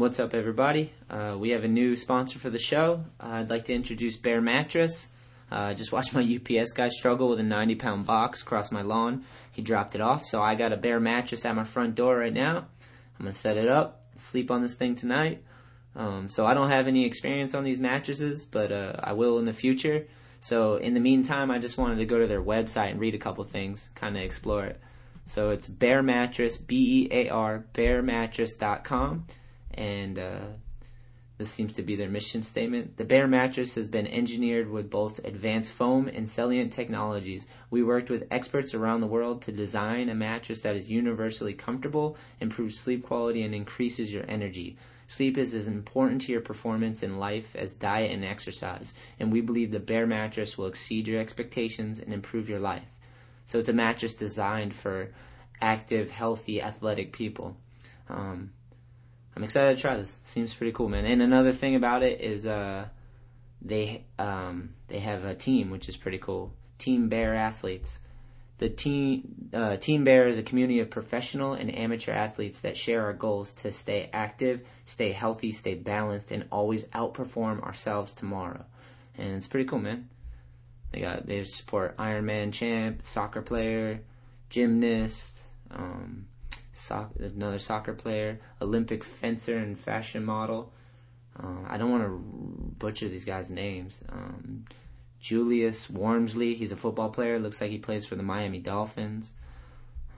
What's up, everybody? Uh, we have a new sponsor for the show. Uh, I'd like to introduce Bear Mattress. Uh, just watched my UPS guy struggle with a 90 pound box across my lawn. He dropped it off, so I got a Bear Mattress at my front door right now. I'm gonna set it up, sleep on this thing tonight. Um, so I don't have any experience on these mattresses, but uh, I will in the future. So in the meantime, I just wanted to go to their website and read a couple things, kind of explore it. So it's Bear Mattress, B E A R, bearmattress.com and uh, this seems to be their mission statement. The Bear mattress has been engineered with both advanced foam and Celliant technologies. We worked with experts around the world to design a mattress that is universally comfortable, improves sleep quality, and increases your energy. Sleep is as important to your performance in life as diet and exercise, and we believe the Bear mattress will exceed your expectations and improve your life. So it's a mattress designed for active, healthy, athletic people. Um, I'm excited to try this. Seems pretty cool, man. And another thing about it is uh, they um, they have a team, which is pretty cool. Team Bear athletes. The team uh, Team Bear is a community of professional and amateur athletes that share our goals to stay active, stay healthy, stay balanced, and always outperform ourselves tomorrow. And it's pretty cool, man. They got they support Ironman champ, soccer player, gymnast. Um, soccer, another soccer player, Olympic fencer and fashion model. Uh, I don't want to butcher these guys' names. Um, Julius Warmsley, he's a football player. Looks like he plays for the Miami Dolphins.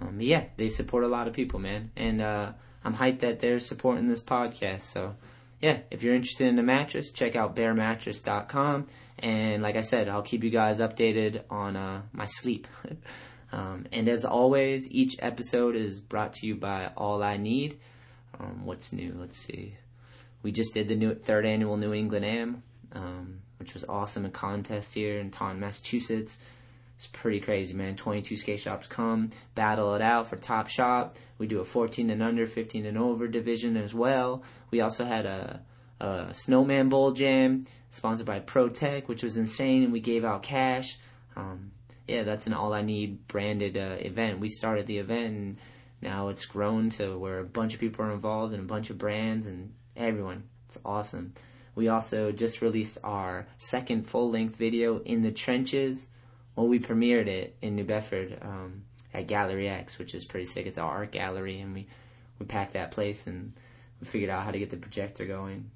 Um, yeah, they support a lot of people, man. And uh, I'm hyped that they're supporting this podcast. So, yeah, if you're interested in a mattress, check out bearmattress.com. And like I said, I'll keep you guys updated on uh, my sleep. Um, and as always, each episode is brought to you by All I Need. Um, what's new? Let's see. We just did the new third annual New England Am, um, which was awesome. A contest here in Taunton, Massachusetts. It's pretty crazy, man. 22 skate shops come, battle it out for top shop. We do a 14 and under, 15 and over division as well. We also had a, a snowman bowl jam sponsored by Pro-Tec, which was insane, and we gave out cash. Um, yeah, that's an all I need branded uh, event. We started the event and now it's grown to where a bunch of people are involved and a bunch of brands and everyone. It's awesome. We also just released our second full length video in the trenches. Well, we premiered it in New Bedford um, at Gallery X, which is pretty sick. It's our art gallery, and we we packed that place and we figured out how to get the projector going.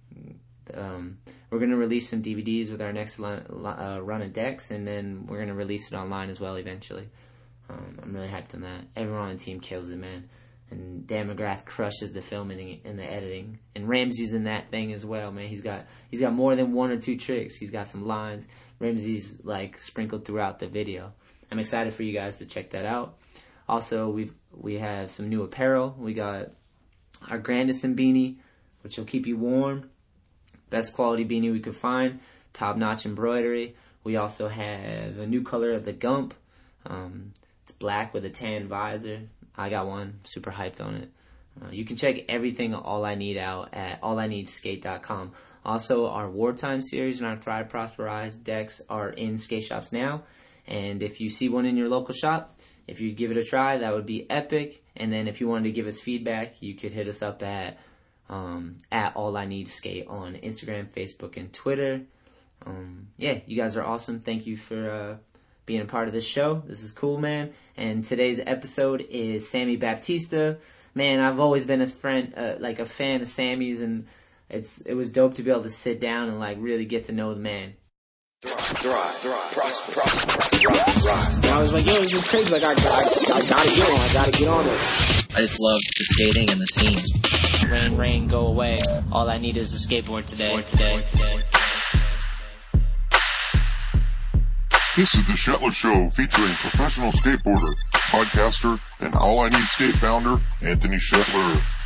Um, we're going to release some DVDs with our next uh, run of decks, and then we're going to release it online as well eventually. Um, I'm really hyped on that. Everyone on the team kills it, man. And Dan McGrath crushes the filming and the editing. And Ramsey's in that thing as well, man. He's got he's got more than one or two tricks. He's got some lines. Ramsey's like sprinkled throughout the video. I'm excited for you guys to check that out. Also, we've we have some new apparel. We got our Grandison beanie, which will keep you warm best quality beanie we could find, top notch embroidery. We also have a new color of the Gump. Um, it's black with a tan visor. I got one, super hyped on it. Uh, you can check everything All I Need out at allineedskate.com. Also, our Wartime series and our Thrive Prosperize decks are in skate shops now. And if you see one in your local shop, if you give it a try, that would be epic. And then if you wanted to give us feedback, you could hit us up at um, at All I Need Skate on Instagram, Facebook, and Twitter. Um, yeah, you guys are awesome. Thank you for uh, being a part of this show. This is cool, man. And today's episode is Sammy Baptista. Man, I've always been a friend, uh, like a fan of Sammy's, and it's it was dope to be able to sit down and like really get to know the man. I was like, yo, this is crazy. Like, I, I, I gotta get on. I gotta get on it. I just love the skating and the scene. Rain, rain, go away. All I need is a skateboard today. today. today. This is the Shetler Show featuring professional skateboarder, podcaster, and All I Need Skate founder, Anthony Shetler.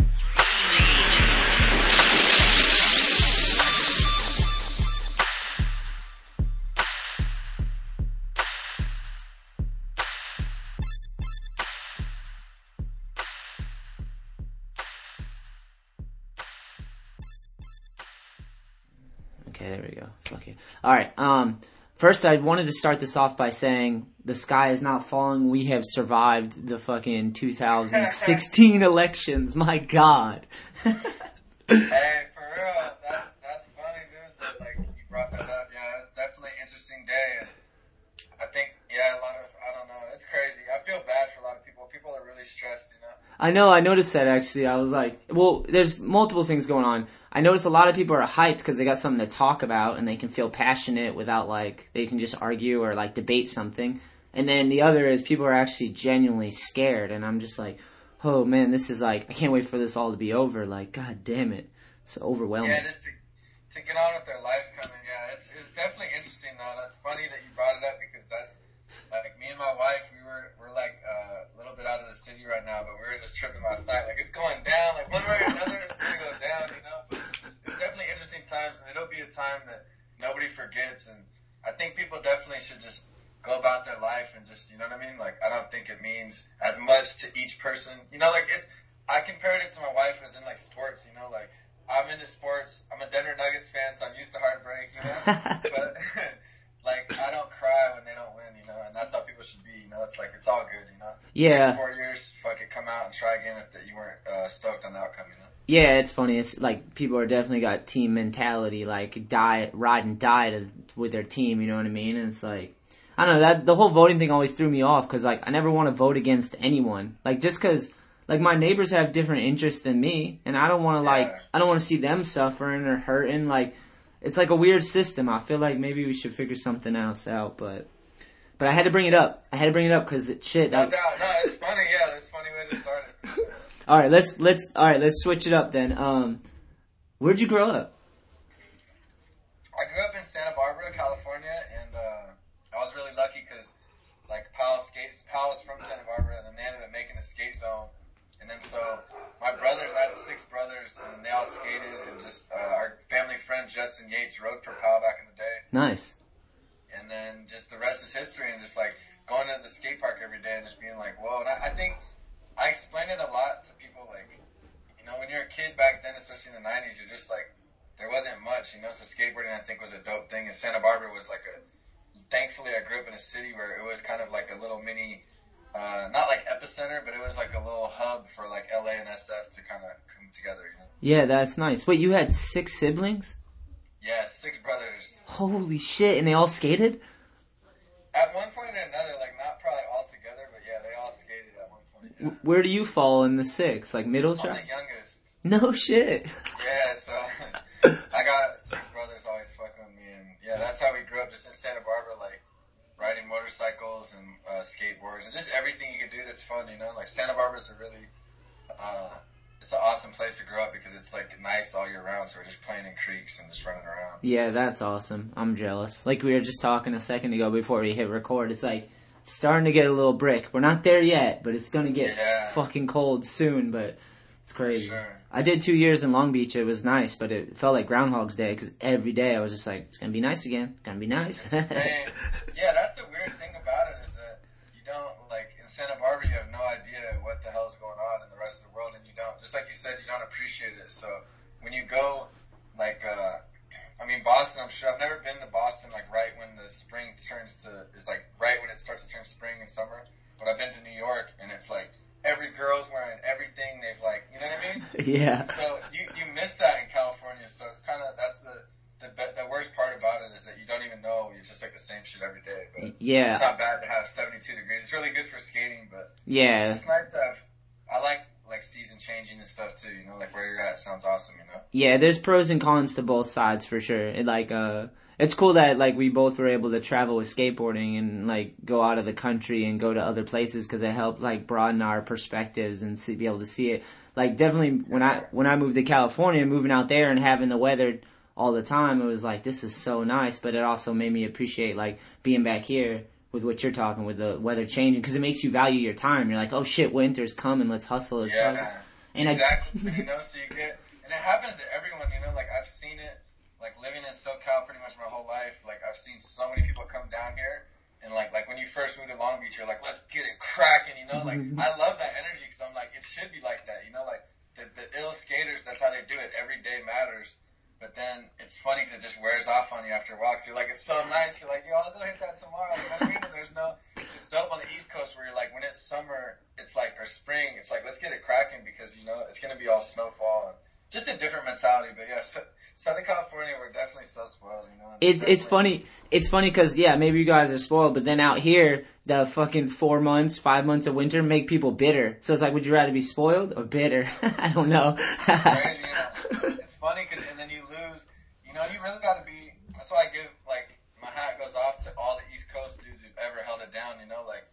First, I wanted to start this off by saying the sky is not falling. We have survived the fucking 2016 elections. My God. Hey, for real, that's that's funny, dude. Like you brought that up. Yeah, it's definitely an interesting day, I think yeah, a lot of I don't know, it's crazy. I feel bad for a lot of people. People are really stressed, you know. I know. I noticed that actually. I was like, well, there's multiple things going on. I notice a lot of people are hyped because they got something to talk about and they can feel passionate without like they can just argue or like debate something. And then the other is people are actually genuinely scared, and I'm just like, oh man, this is like I can't wait for this all to be over. Like, god damn it, it's overwhelming. Yeah, just to to get on with their lives coming. Yeah, it's it's definitely interesting though. That's funny that you brought it up because that's like me and my wife. We were we're like uh, a little bit out of the city right now, but we were just tripping last night. Like it's going down. Like one way or another, it's gonna go down. You know, but it's definitely interesting times, and it'll be a time that nobody forgets. And I think people definitely should just go about their life and just you know what I mean. Like I don't think it means as much to each person. You know, like it's. I compared it to my wife as in like sports. You know, like I'm into sports. I'm a Denver Nuggets fan, so I'm used to heartbreak, you know. but like I don't cry when they don't win, you know, and that's how people should be, you know. It's like it's all good, you know. Yeah. Next four years, fuck it, come out and try again if that you weren't uh, stoked on the outcome, you know. Yeah, it's funny. It's like people are definitely got team mentality, like die, ride and die to, with their team. You know what I mean? And it's like, I don't know that the whole voting thing always threw me off because like I never want to vote against anyone. Like just because like my neighbors have different interests than me, and I don't want to like Yeah. I don't want to see them suffering or hurting. Like it's like a weird system. I feel like maybe we should figure something else out, but. But I had to bring it up. I had to bring it up because shit. No I- doubt, no, it's funny, yeah, it's funny way to start it. all right, let's let's all right, let's switch it up then. Um, where'd you grow up? I grew up in Santa Barbara, California, and uh, I was really lucky because like Powell skates, Powell was from Santa Barbara, and then they ended up making a skate zone. And then so my brothers, I had six brothers, and they all skated, friend Justin Yates rode for Powell back in the day. Nice. and then just the rest is history and just like going to the skate park every day and just being like, whoa. And I, I think I explain it a lot to people like, you know, when you're a kid back then, especially in the 90s, you're just like, there wasn't much, you know, so skateboarding I think was a dope thing and Santa Barbara was like a, thankfully I grew up in a city where it was kind of like a little mini, uh, not like epicenter, but it was like a little hub for like LA and SF to kind of come together, you know. Yeah, that's nice. Wait, you had six siblings? Yeah, six brothers. Holy shit! And they all skated? At one point or another, like not probably all together, but yeah, they all skated at one point. Yeah. Where do you fall in the six? Like middle I'm the youngest. No shit. Yeah, so I got six brothers always fucking with me, and yeah, that's how we grew up, just in Santa Barbara, like riding motorcycles and uh, skateboards and just everything you could do that's fun, you know. Like Santa Barbara's a really, uh, it's an awesome place to grow up because it's like nice all year round. So we're just playing in creeks and just running around. Yeah, that's awesome. I'm jealous. Like we were just talking a second ago before we hit record. It's like starting to get a little brick. We're not there yet, but it's gonna get Yeah. fucking cold soon. But it's crazy. sure. I did two years in Long Beach. It was nice, but it felt like Groundhog's Day because every day I was just like, it's gonna be nice again. It's Gonna be nice. Yeah, that's the weird thing about it is that you don't like in Santa Barbara you have no idea what the hell's going on in the rest of the world, and you don't. Just like you said, you don't appreciate it. So when you go, like, uh, I mean Boston, I'm sure I've never been to Boston like right when the spring turns to is like right when it starts to turn spring and summer. But I've been to New York, and it's like every girl's wearing everything. They've like, you know what I mean? yeah. So you you miss that in California. So it's kind of that's the the the worst part about it is that you don't even know you're just like the same shit every day. But Yeah. it's not bad to have 72 degrees. It's really good for skating, but Yeah. it's nice to have. I like like season changing and stuff too. You know, like where you're at sounds awesome. You know. Yeah, there's pros and cons to both sides for sure. It like uh it's cool that like we both were able to travel with skateboarding and like go out of the country and go to other places because it helped like broaden our perspectives and see, be able to see it. Like definitely when I when I moved to California, moving out there and having the weather all the time, it was like this is so nice. But it also made me appreciate like being back here with what you're talking with the weather changing because it makes you value your time. You're like, oh shit, winter's coming, let's hustle. Let's Yeah, hustle. And I- exactly. you know, so you get, and it happens to everyone. You know, like I've seen it, like living in SoCal pretty much my whole life. Like I've seen so many people come down here, and like like when you first moved to Long Beach, you're like, let's get it cracking. You know, like I love that energy because I'm like, it should be like that. You know, like the the ill skaters, that's how they do it. Every day matters. But then it's funny because it just wears off on you after a while. 'cause you're like, it's so nice. You're like, yo, I'll go hit that tomorrow. You know what I mean? And there's no, it's dope on the East Coast where you're like, when it's summer, it's like, or spring, it's like, let's get it cracking because, you know, it's going to be all snowfall and just a different mentality. But yeah, so, Southern California, we're definitely so spoiled, you know. It's it's funny. It's funny because yeah, maybe you guys are spoiled, but then out here, the fucking four months, five months of winter make people bitter. So it's like, would you rather be spoiled or bitter? I don't know. crazy. You know? It's funny because and then you lose. You know, you really got to be. That's why I give like my hat goes off to all the East Coast dudes who've ever held it down. You know, like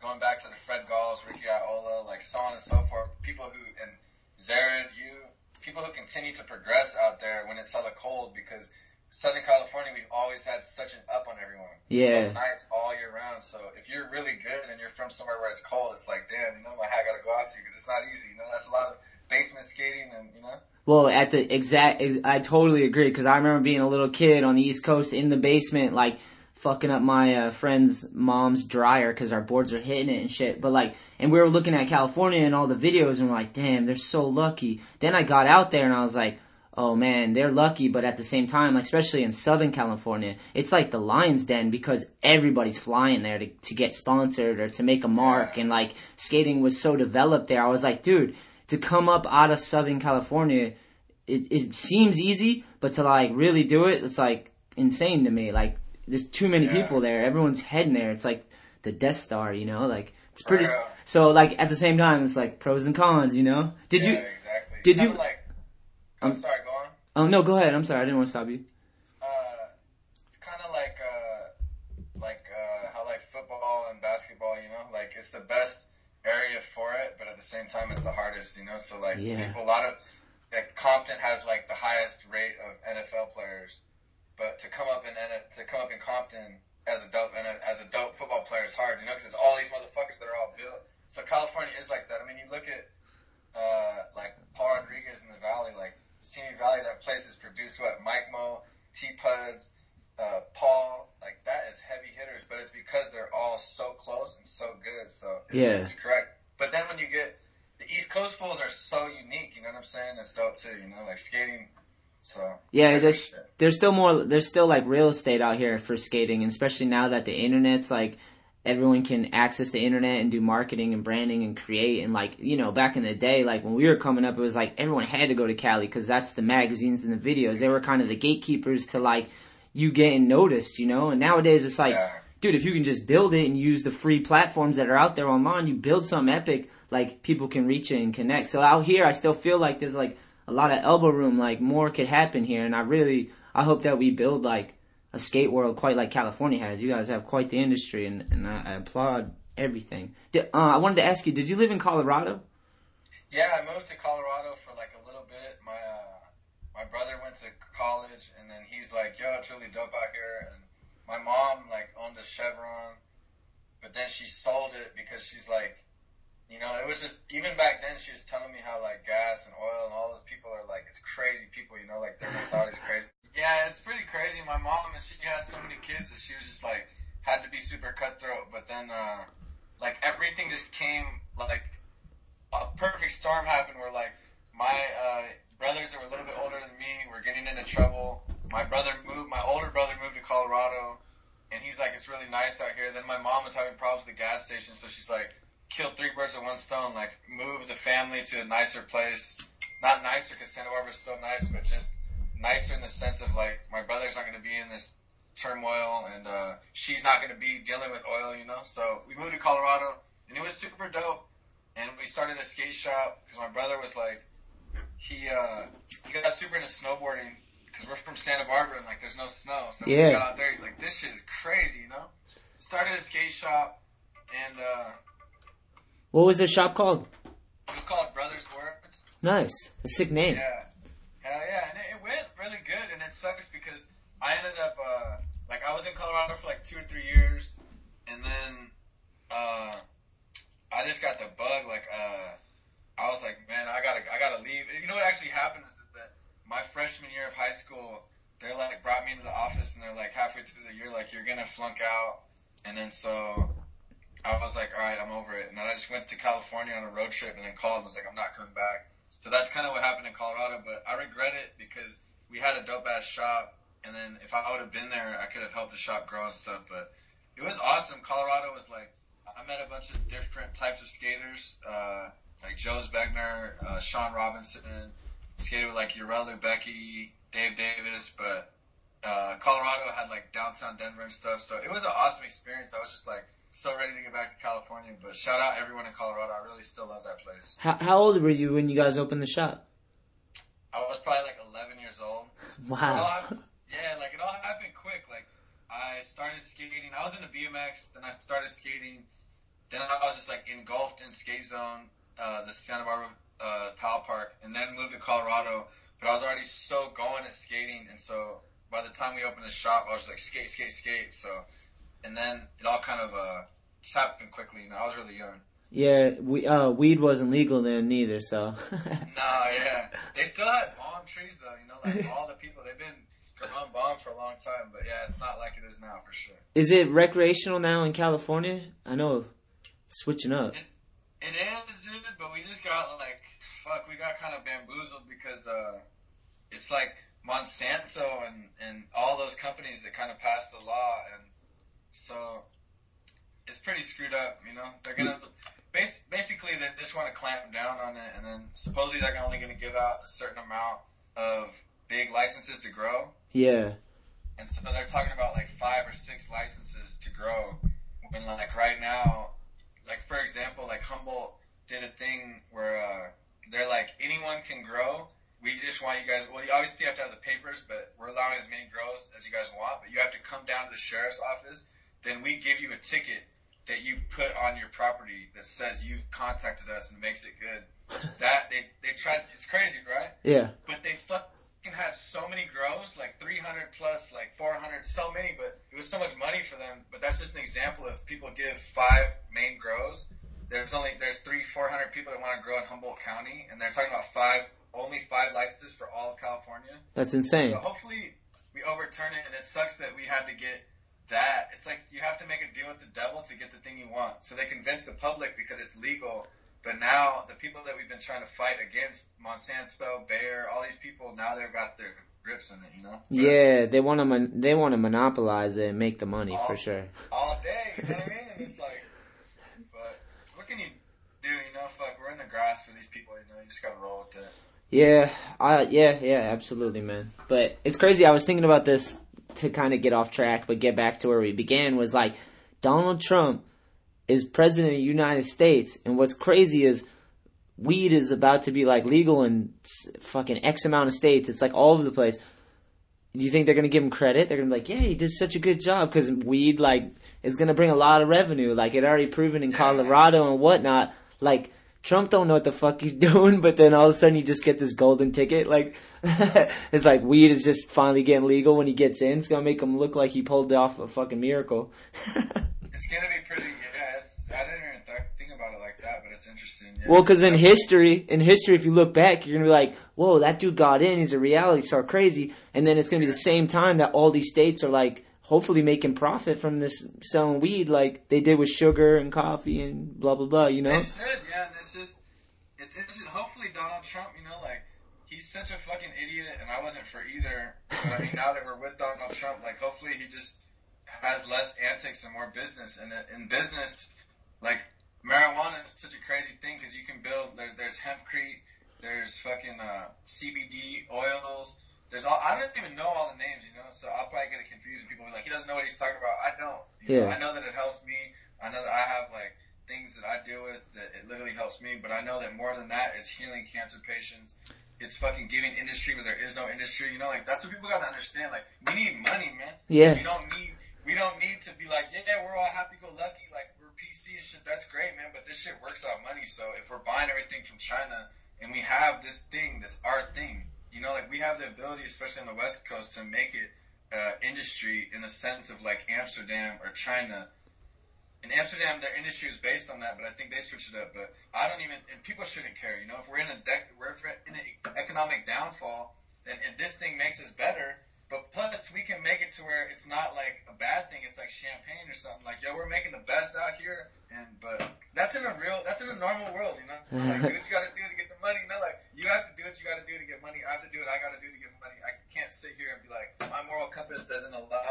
going back to the Fred Galls, Ricky Oyola, like so on and so forth. People who and Zered, you, people who continue to progress out there when it's hella cold because Southern California, we've always had such an up on everyone. Yeah. So nice all year round. So if you're really good and you're from somewhere where it's cold, it's like, damn, you know, my hat got to go off to you because it's not easy. You know, that's a lot of basement skating and, you know. Well, at the exact, ex- I totally agree because I remember being a little kid on the East Coast in the basement, like fucking up my uh, friend's mom's dryer because our boards are hitting it and shit. But like, and we were looking at California and all the videos and we're like, damn, they're so lucky. Then I got out there and I was like, oh man, they're lucky, but at the same time, like especially in Southern California, it's like the lion's den because everybody's flying there to, to get sponsored or to make a mark and like skating was so developed there. I was like, dude, to come up out of Southern California, it, it seems easy, but to like really do it, it's like insane to me. Like there's too many Yeah. people there. Everyone's heading there. It's like the Death Star, you know? Like it's pretty. Yeah. So like at the same time, it's like pros and cons, you know? Did yeah, you? exactly. did Kinda you- Like, I'm Um, sorry, go on. Oh no, go ahead. I'm sorry. I didn't want to stop you. Uh, it's kind of like uh, like uh, how like football and basketball, you know, like it's the best area for it, but at the same time, it's the hardest, you know. So like Yeah. people, a lot of like Compton has like the highest rate of NFL players, but to come up in to come up in Compton as a dope and as a dope football player is hard, you know, because it's all these motherfuckers that are all built. So California is like that. I mean, you look at uh, like Paul Rodriguez in the Valley, like Simi Valley, that place has produced what Mike Mo, T Puds, uh, Paul, like that is heavy hitters, but it's because they're all so close and so good. So it's, Yeah. it's correct. But then when you get Coast fools are so unique, you know what I'm saying? It's dope too, you know, like skating. So Yeah, there's there's still more. There's still like real estate out here for skating, and especially now that the internet's like everyone can access the internet and do marketing and branding and create. And like you know, back in the day, like when we were coming up, it was like everyone had to go to Cali because that's the magazines and the videos. They were kind of the gatekeepers to like you getting noticed, you know. And nowadays, it's like, Yeah. dude, if you can just build it and use the free platforms that are out there online, you build something epic. Like people can reach it and connect. So out here, I still feel like there's like a lot of elbow room. Like more could happen here, and I really, I hope that we build like a skate world quite like California has. You guys have quite the industry, and, and I, I applaud everything. Did, uh, I wanted to ask you, did you live in Colorado? Yeah, I moved to Colorado for like a little bit. My uh, my brother went to college, and then he's like, "Yo, it's really dope out here." And my mom like owned a Chevron, but then she sold it because she's like, you know, it was just even back then she was telling me how like gas and oil and all those people are like it's crazy people, you know, like their mentality is crazy. Yeah, it's pretty crazy. My mom and she had so many kids that she was just like had to be super cutthroat, but then uh, like everything just came like a perfect storm happened where like my uh, brothers that were a little bit older than me were getting into trouble. My brother moved, my older brother moved to Colorado, and he's like, it's really nice out here. Then my mom was having problems with the gas station, so she's like, kill three birds with one stone, like move the family to a nicer place. Not nicer because Santa Barbara's so nice, but just nicer in the sense of like my brother's not going to be in this turmoil and uh, she's not going to be dealing with oil, you know. So we moved to Colorado, and it was super dope and we started a skate shop because my brother was like, he uh, he got super into snowboarding because we're from Santa Barbara and like there's no snow. So Yeah. we got out there, he's like, this shit is crazy, you know. Started a skate shop and uh, What was the shop called? it was called Brothers Works. Nice, a sick name. Yeah, Hell yeah, and it, it went really good, and it sucks because I ended up uh, like I was in Colorado for like two or three years, and then uh, I just got the bug. Like uh, I was like, man, I gotta I gotta leave. And you know what actually happened is that my freshman year of high school, they like brought me into the office, and they're like halfway through the year, like you're gonna flunk out, and then so. I was like, all right, I'm over it. And then I just went to California on a road trip and then called and was like, I'm not coming back. So that's kind of what happened in Colorado, but I regret it because we had a dope ass shop, and then if I would have been there, I could have helped the shop grow and stuff. But it was awesome. Colorado was like, I met a bunch of different types of skaters, uh, like Joe Spegner, uh, Sean Robinson, skated with like Urelu Becky, Dave Davis, but uh, Colorado had like downtown Denver and stuff. So it was an awesome experience. I was just like so ready to get back to California. But shout out everyone in Colorado. I really still love that place. How, how old were you when you guys opened the shop? I was probably like 11 years old. Wow. happened, yeah, like it all happened quick. Like I started skating. I was into BMX, then I started skating. Then I was just like engulfed in skate zone, uh, the Santa Barbara uh, Pal Park, and then moved to Colorado. But I was already so going at skating, and so by the time we opened the shop, I was like skate, skate, skate. So, and then it all kind of uh, just happened quickly. You know, I was really young. Yeah, we uh weed wasn't legal then neither, so No, yeah. They still had palm trees though, you know, like all the people they've been growing bomb for a long time, but yeah, it's not like it is now for sure. Is it recreational now in California? I know switching up. It is, dude, but we just got like fuck, we got kind of bamboozled because uh it's like Monsanto and and all those companies that kind of passed the law and so it's pretty screwed up, you know. They're gonna bas- basically they just want to clamp down on it, and then supposedly they're only going to give out a certain amount of big licenses to grow, Yeah. and so they're talking about like five or six licenses to grow. When like right now, like for example, like Humboldt did a thing where uh, they're like anyone can grow. We just want you guys. Well, you obviously have to have the papers, but we're allowing as many grows as you guys want. But you have to come down to the sheriff's office. Then we give you a ticket that you put on your property that says you've contacted us and makes it good. That they they tried. It's crazy, right? Yeah. But they fucking had so many grows, like 300 plus, like 400, so many. But it was so much money for them. But that's just an example of people give five main grows. There's only there's three, 400 people that want to grow in Humboldt County, and they're talking about five, only five licenses for all of California. That's insane. So hopefully we overturn it, and it sucks that we had to get that. It's like you have to make a deal with the devil to get the thing you want. So they convince the public because it's legal. But now the people that we've been trying to fight against, Monsanto, Bayer, all these people, now they've got their grips on it, you know? Yeah, they want to mon- they want to monopolize it and make the money for sure. All day, you know what I mean? And it's like, but what can you do, you know? Fuck, we're in the grass for these people, you know? You just gotta roll with it. Yeah, I yeah, yeah, absolutely, man. But it's crazy. I was thinking about this to kind of get off track, but get back to where we began. Was like Donald Trump is president of the United States, and what's crazy is weed is about to be like legal in fucking X amount of states. It's like all over the place. Do you think they're gonna give him credit? They're gonna be like, "Yeah, he did such a good job," because weed like is gonna bring a lot of revenue. Like it already proven in Colorado and whatnot. Like Trump don't know what the fuck he's doing, but then all of a sudden you just get this golden ticket. Like it's like weed is just finally getting legal when he gets in. It's gonna make him look like he pulled off a fucking miracle. It's gonna be pretty, yeah, it's, I didn't even th- think about it like that, but it's interesting. Yeah. Well, because in history, in history, if you look back, you're gonna be like, "Whoa, that dude got in. He's a reality star, crazy." And then it's gonna be the same time that all these states are like, hopefully making profit from this selling weed, like they did with sugar and coffee and blah blah blah. You know? They should, yeah, and it's just. Hopefully Donald Trump, you know, like, he's such a fucking idiot, and I wasn't for either. But I mean, now that we're with Donald Trump, like, hopefully he just has less antics and more business. And in business, like, marijuana is such a crazy thing because you can build, there, there's hempcrete, there's fucking uh, CBD oils. There's all, I don't even know all the names, you know, so I'll probably get it confused and people will be like, he doesn't know what he's talking about. I don't. You know, Yeah. I know that it helps me. I know that I have like things that I deal with that it literally helps me, but I know that more than that, it's healing cancer patients. It's fucking giving industry where there is no industry. You know, like that's what people gotta understand. Like we need money, man. Yeah. We don't need we don't need to be like, yeah, we're all happy go lucky, like we're PC and shit. That's great, man. But this shit works out money. So if we're buying everything from China and we have this thing that's our thing, you know, like we have the ability, especially on the West Coast, to make it uh, industry in the sense of like Amsterdam or China. In Amsterdam, their industry is based on that, but I think they switched it up. But I don't even, and people shouldn't care. You know, if we're in a dec- we're in an economic downfall, then and this thing makes us better. But plus, we can make it to where it's not like a bad thing. It's like champagne or something. Like, yo, we're making the best out here, and but that's in a real, that's in a normal world, you know. Mm-hmm. Like, do what you got to do to get the money. You know, like you have to do what you got to do to get money. I have to do what I got to do to get money. I can't sit here and be like, my moral compass doesn't allow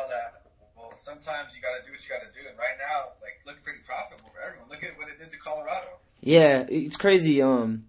sometimes you got to do what you got to do, and right now, like, looking pretty profitable for everyone. Look at what it did to Colorado. Yeah, it's crazy. Um,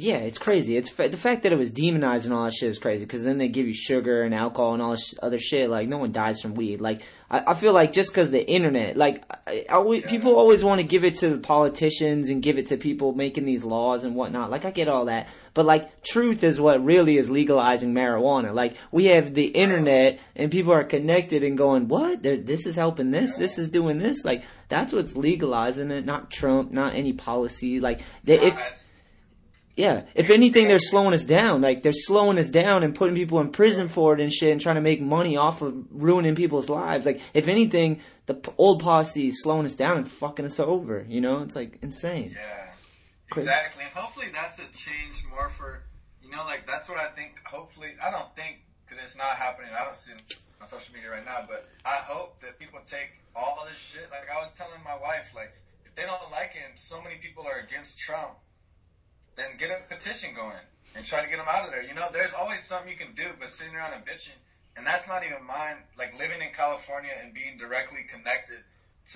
yeah, it's crazy. It's fa- the fact that it was demonized and all that shit is crazy. Because then they give you sugar and alcohol and all this other shit. Like no one dies from weed. Like I, I feel like just because the internet, like I, I always, people always want to give it to the politicians and give it to people making these laws and whatnot. Like I get all that, but like truth is what really is legalizing marijuana. Like we have the internet and people are connected and going, what? They're, this is helping this. This is doing this. Like that's what's legalizing it. Not Trump. Not any policy. Like they, if yeah, if anything, they're slowing us down. Like they're slowing us down and putting people in prison for it and shit, and trying to make money off of ruining people's lives. Like if anything, the p- old posse is slowing us down and fucking us over. You know, it's like insane. Yeah, exactly. And hopefully that's a change more for, you know, like that's what I think. Hopefully, I don't think because it's not happening. I don't see it on social media right now, but I hope that people take all this shit. Like I was telling my wife, like if they don't like him, so many people are against Trump. Then get a petition going and try to get them out of there. You know, there's always something you can do, but sitting around and bitching, and that's not even mine. Like living in California and being directly connected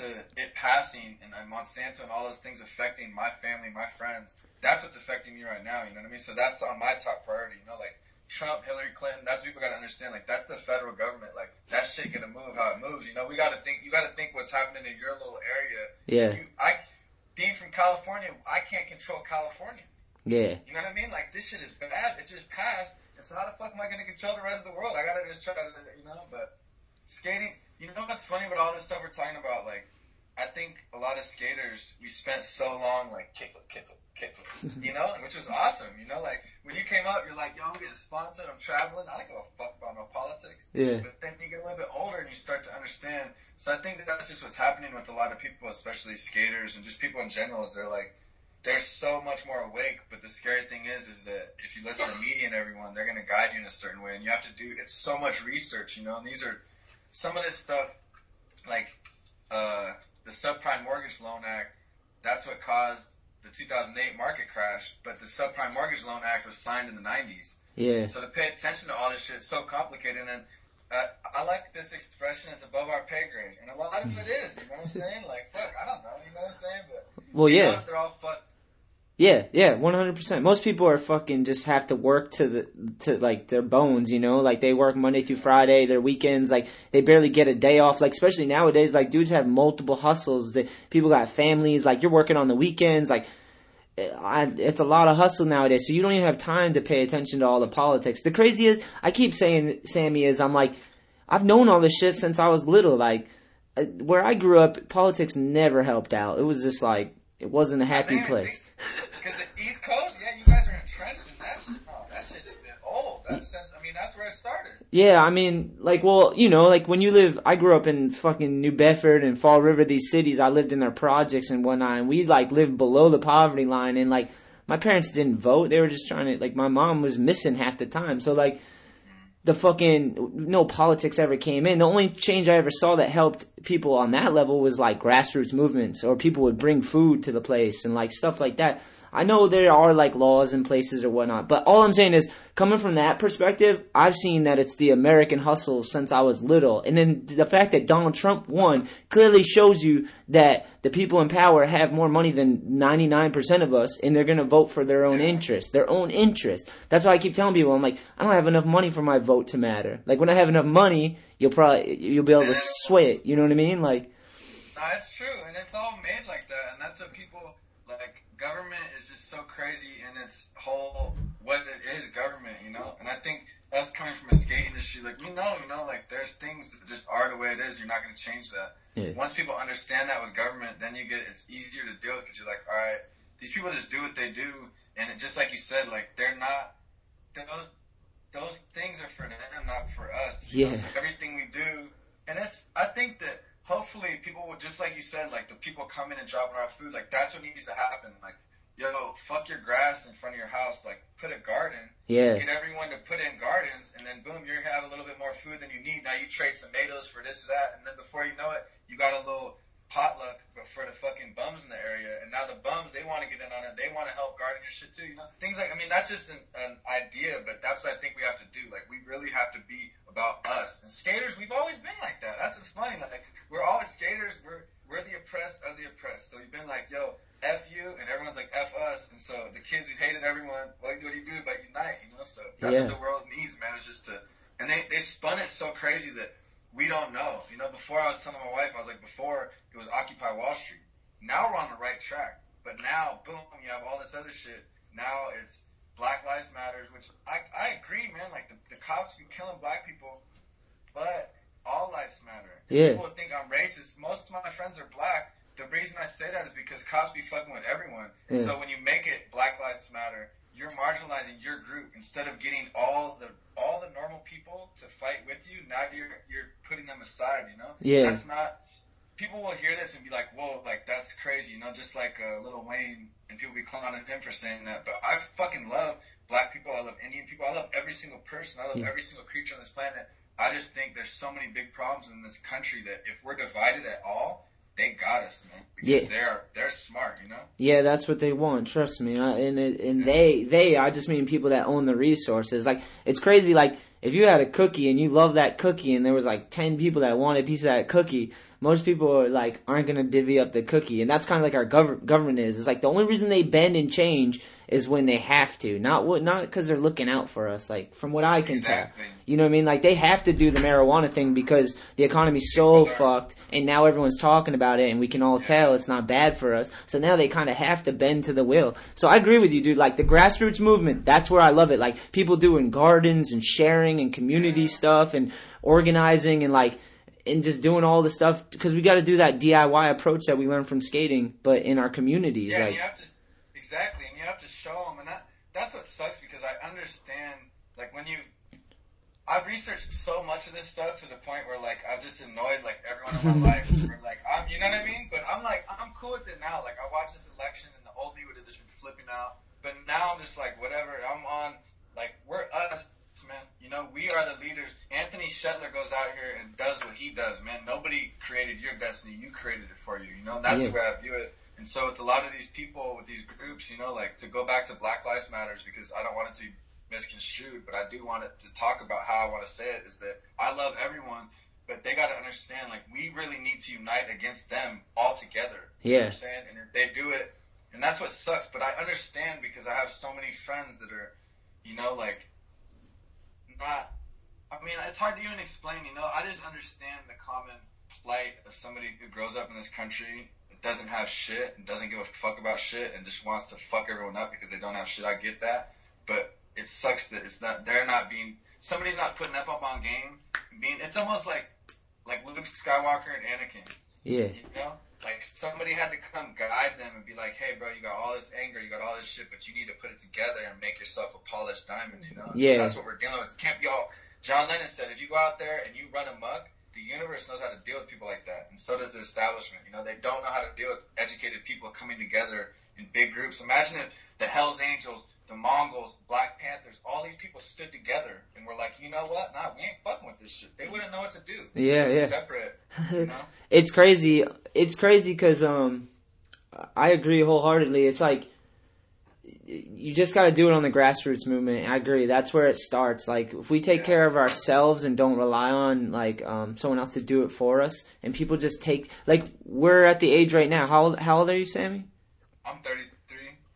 to it passing and, and Monsanto and all those things affecting my family, my friends. That's what's affecting me right now. You know what I mean? So that's on my top priority. You know, like Trump, Hillary Clinton. That's what people got to understand. Like that's the federal government. Like that shit gonna move how it moves. You know, we got to think. You got to think what's happening in your little area. Yeah. You, I, being from California, I can't control California. Yeah. You know what I mean? Like this shit is bad. It just passed. And so how the fuck am I gonna control the rest of the world? I gotta just try to, you know. But skating, you know what's funny about all this stuff we're talking about? Like, I think a lot of skaters we spent so long like kick it, kick it, kick it, you know, which was awesome. You know, like when you came up, you're like, yo, I'm getting sponsored. I'm traveling. I don't give a fuck about no politics. Yeah. But then you get a little bit older and you start to understand. So I think that that's just what's happening with a lot of people, especially skaters and just people in general. Is they're like they're so much more awake. But the scary thing is, is that if you listen to media and everyone, they're going to guide you in a certain way, and you have to do. It's so much research, you know. And these are some of this stuff, like uh, the subprime mortgage loan act. That's what caused the 2008 market crash. But the subprime mortgage loan act was signed in the 90s. Yeah. So to pay attention to all this shit is so complicated, and uh, I like this expression. It's above our pay grade, and a lot of it is. You know what I'm saying? Like, fuck, I don't know. You know what I'm saying? But Well, yeah. know yeah. if they're all fucked. Yeah, yeah, one hundred percent. Most people are fucking just have to work to the to like their bones, you know. Like they work Monday through Friday, their weekends, like they barely get a day off. Like especially nowadays, like dudes have multiple hustles. That people got families. Like you're working on the weekends. Like I, it's a lot of hustle nowadays. So you don't even have time to pay attention to all the politics. The crazy is, I keep saying, Sammy, is I'm like, I've known all this shit since I was little. Like uh, where I grew up, politics never helped out. It was just like it wasn't a happy Man, place. Because the East Coast, yeah, you guys are entrenched in that shit. Oh, that shit has been old. That's since, I mean, that's where it started. Yeah, I mean, like, well, you know, like when you live, I grew up in fucking New Bedford and Fall River, these cities. I lived in their projects and whatnot, and we like lived below the poverty line. And like, my parents didn't vote; they were just trying to. Like, my mom was missing half the time, so like, the fucking no politics ever came in. The only change I ever saw that helped people on that level was like grassroots movements, or people would bring food to the place and like stuff like that. I know there are like laws in places or whatnot, but all I'm saying is coming from that perspective, I've seen that it's the American hustle since I was little. And then the fact that Donald Trump won clearly shows you that the people in power have more money than 99% of us and they're going to vote for their own interest, their own interest. That's why I keep telling people, I'm like, I don't have enough money for my vote to matter. Like when I have enough money, you'll probably, you'll be able to sway it. You know what I mean? Like, that's true, and it's all made like that, and that's what people like. Government is just so crazy in its whole what it is government, you know. And I think us coming from a skate industry, like we know, you know, like there's things that just are the way it is. You're not going to change that. Yeah. Once people understand that with government, then you get it's easier to deal with because you're like, all right, these people just do what they do, and it, just like you said, like they're not those those things are for them, not for us. Yeah. So everything we do, and it's I think that hopefully people will just like you said, like the people coming and dropping off food, like that's what needs to happen. Like, yo, fuck your grass in front of your house, like put a garden. Yeah. Get everyone to put in gardens, and then boom, you're have a little bit more food than you need. Now you trade tomatoes for this or that, and then before you know it, you got a little potluck, but for the fucking bums in the area. And now the bums, they want to get in on it. They want to help garden your shit too. You know, things like I mean, that's just an, an idea, but that's what I think we have to do. Like we really have to be about us. And skaters, we've always been like that. That's what's funny. Like we're always skaters. We're we're the oppressed of the oppressed. So we've been like, yo, f you, and everyone's like f us. And so the kids who hated everyone, what do you do but unite? You know, so that's Yeah. what the world needs, man. It's just to, and they they spun it so crazy that we don't know. You know, before I was telling my wife, I was like, before it was Occupy Wall Street. Now we're on the right track. But now, boom, you have all this other shit. Now it's Black Lives Matters, which I, I agree, man. Like the, the cops be killing black people, but all lives matter. Yeah. People think I'm racist. Most of my friends are black. The reason I say that is because cops be fucking with everyone. Yeah. so when you make it Black Lives Matter, you're marginalizing your group instead of getting all the all the normal people to fight with you. Now you're you're putting them aside. You know. Yeah. That's not. People will hear this and be like, "Whoa, like that's crazy," you know, just like uh, Lil Wayne, and people be clowning him for saying that. But I fucking love black people. I love Indian people. I love every single person. I love Yeah. every single creature on this planet. I just think there's so many big problems in this country that if we're divided at all, they got us, man. Because Yeah. they're they're smart, you know. Yeah, that's what they want. Trust me. I, and it, and they they I just mean people that own the resources. Like it's crazy. Like if you had a cookie and you love that cookie, and there was like ten people that wanted a piece of that cookie, most people are like aren't gonna divvy up the cookie, and that's kind of like our gov- government is. It's like the only reason they bend and change is when they have to, not what not because they're looking out for us. Like from what I can Exactly. tell, you know what I mean? Like they have to do the marijuana thing because the economy's so fucked, and now everyone's talking about it, and we can all tell it's not bad for us. So now they kind of have to bend to the will. So I agree with you, dude. Like the grassroots movement, that's where I love it. Like people doing gardens and sharing and community stuff and organizing and like and just doing all the stuff because we got to do that DIY approach that we learned from skating, but in our communities. Yeah, like you have to exactly, and you have to show them, and that that's what sucks because I understand, like when you, I've researched so much of this stuff to the point where like I've just annoyed like everyone in my life. Where, like I'm, you know what I mean? But I'm like I'm cool with it now. Like I watched this election, and the old me would have just been flipping out, but now I'm just like whatever. I'm on, like we're us. Man, you know, we are the leaders. Anthony Shetler goes out here and does what he does, man. Nobody created your destiny. You created it for you, you know? And that's Yeah. the way I view it. And so with a lot of these people, with these groups, you know, like to go back to Black Lives Matters because I don't want it to be misconstrued, but I do want it to talk about how I want to say it is that I love everyone, but they got to understand like we really need to unite against them all together. You know Yeah. I'm saying? And if they do it, and that's what sucks, but I understand because I have so many friends that are, you know, like not. I mean, it's hard to even explain. You know, I just understand the common plight of somebody who grows up in this country doesn't have shit and doesn't give a fuck about shit and just wants to fuck everyone up because they don't have shit. I get that, but it sucks that it's not. They're not being. Somebody's not putting up on game. Being. It's almost like like Luke Skywalker and Anakin. Yeah, You know, like somebody had to come guide them and be like, "Hey, bro, you got all this anger, you got all this shit, but you need to put it together and make yourself a polished diamond." You know, So Yeah. that's what we're dealing with. It can't be all. John Lennon said, "If you go out there and you run amok, the universe knows how to deal with people like that, and so does the establishment. You know, they don't know how to deal with educated people coming together in big groups. Imagine if the Hell's Angels." The Mongols, Black Panthers, all these people stood together and were like, you know what? Nah, we ain't fucking with this shit. They wouldn't know what to do. Yeah, It's yeah. Separate. You know? it's crazy. It's crazy because um, I agree wholeheartedly. It's like you just got to do it on the grassroots movement. I agree. That's where it starts. Like if we take care of ourselves and don't rely on like um, someone else to do it for us, and people just take like we're at the age right now. How old, how old are you, Sammy? I'm 33.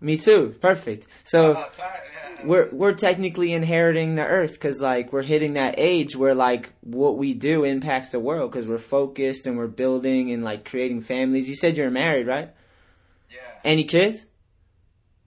Me too. Perfect. So Uh, yeah. we're we're technically inheriting the earth because like we're hitting that age where like what we do impacts the world because we're focused and we're building and like creating families. You said you're married, right? Yeah. Any kids?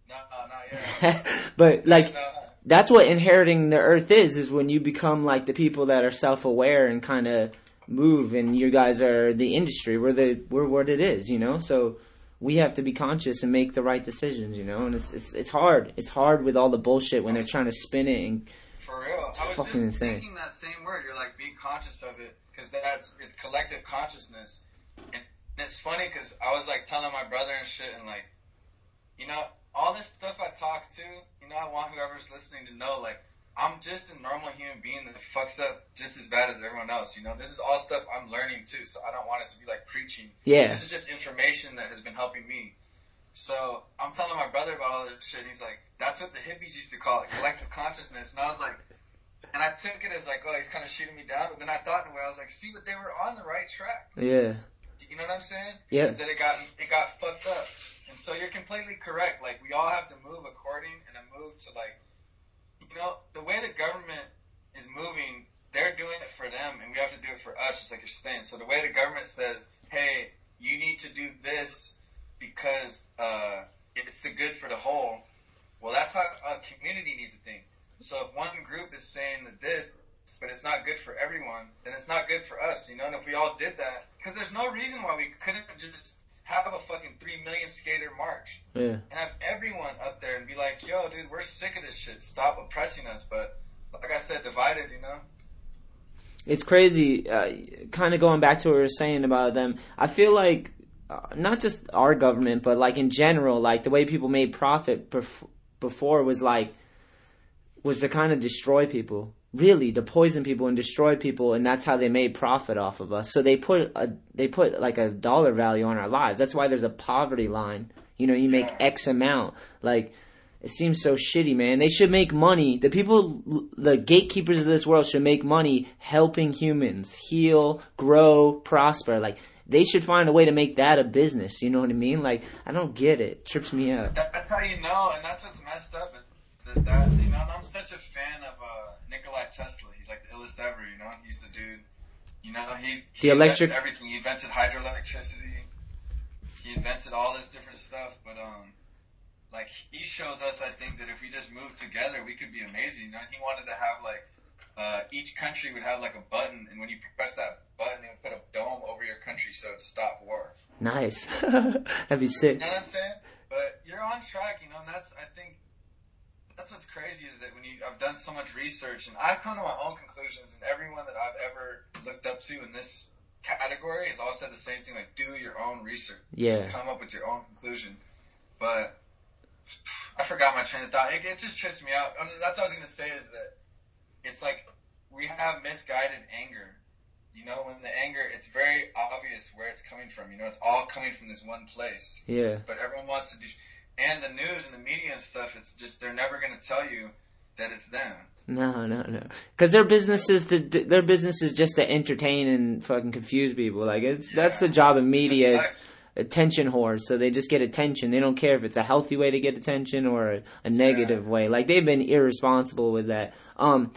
No, no, not yet. but like No. that's what inheriting the earth is is when you become like the people that are self-aware and kind of move and you guys are the industry we're the we're what it is you know so we have to be conscious and make the right decisions you know and it's it's, it's hard it's hard with all the bullshit when they're trying to spin it and For real, I was fucking just insane. thinking that same word. You're like being conscious of it because that's it's collective consciousness. And it's funny because I was like telling my brother and shit, and like, you know, all this stuff I talk to, you know, I want whoever's listening to know, like, I'm just a normal human being that fucks up just as bad as everyone else. You know, this is all stuff I'm learning too, so I don't want it to be like preaching. Yeah. This is just information that has been helping me. So I'm telling my brother about all this shit. And he's like, "That's what the hippies used to call it, collective consciousness." And I was like, and I took it as like, "Oh, he's kind of shooting me down." But then I thought in a way, I was like, "See, but they were on the right track." Yeah. You know what I'm saying? Yeah. That it got it got fucked up. And so you're completely correct. Like we all have to move according and a move to like, you know, the way the government is moving, they're doing it for them, and we have to do it for us, just like you're saying. So the way the government says, "Hey, you need to do this because uh, it's the good for the whole." Well, that's how a community needs to think. So if one group is saying that this, but it's not good for everyone, then it's not good for us, you know. And if we all did that, because there's no reason why we couldn't just have a fucking three million skater march Yeah. and have everyone up there and be like, "Yo, dude, we're sick of this shit. Stop oppressing us." But like I said, divided, you know. it's crazy. Uh, kind of going back to what we were saying about them. I feel like uh, not just our government, but like in general, like the way people made profit bef- before was like was to kind of destroy people. Really, to poison people and destroy people, and that's how they made profit off of us. So they put a they put like a dollar value on our lives. That's why there's a poverty line. You know, you make X amount. Like it seems so shitty, man. They should make money. The people, the gatekeepers of this world should make money helping humans heal, grow, prosper. Like, they should find a way to make that a business. You know what I mean? Like, I don't get it. Trips me out. That's how you know, and that's what's messed up. That, that you know, I'm such a fan of uh, Nikolai Tesla. He's like the illest ever. You know, he's the dude. You know, he, he The electric- invented everything. He invented hydroelectricity. He invented all this different stuff, but um, like he shows us, I think that if we just move together, we could be amazing. You know, he wanted to have like uh, each country would have like a button, and when you press that button, it would put a dome over your country so it'd stop war. Nice. That'd be sick. You know what I'm saying? But you're on track, you know, and that's I think that's what's crazy is that when you I've done so much research and I've come to my own conclusions and everyone that I've ever looked up to in this category has all said the same thing, like do your own research. Yeah. Come up with your own conclusion. But I forgot my train of thought. It, it just trips me out. I mean, that's what I was gonna say is that it's like we have misguided anger. You know, when the anger, it's very obvious where it's coming from. You know, it's all coming from this one place. Yeah. But everyone wants to do, and the news and the media and stuff. It's just they're never gonna tell you that it's them. No, no, no. Because their business is to their business is just to entertain and fucking confuse people. Like it's that's the job of media is attention whores. So they just get attention. They don't care if it's a healthy way to get attention or a, a negative way. Like they've been irresponsible with that. Um,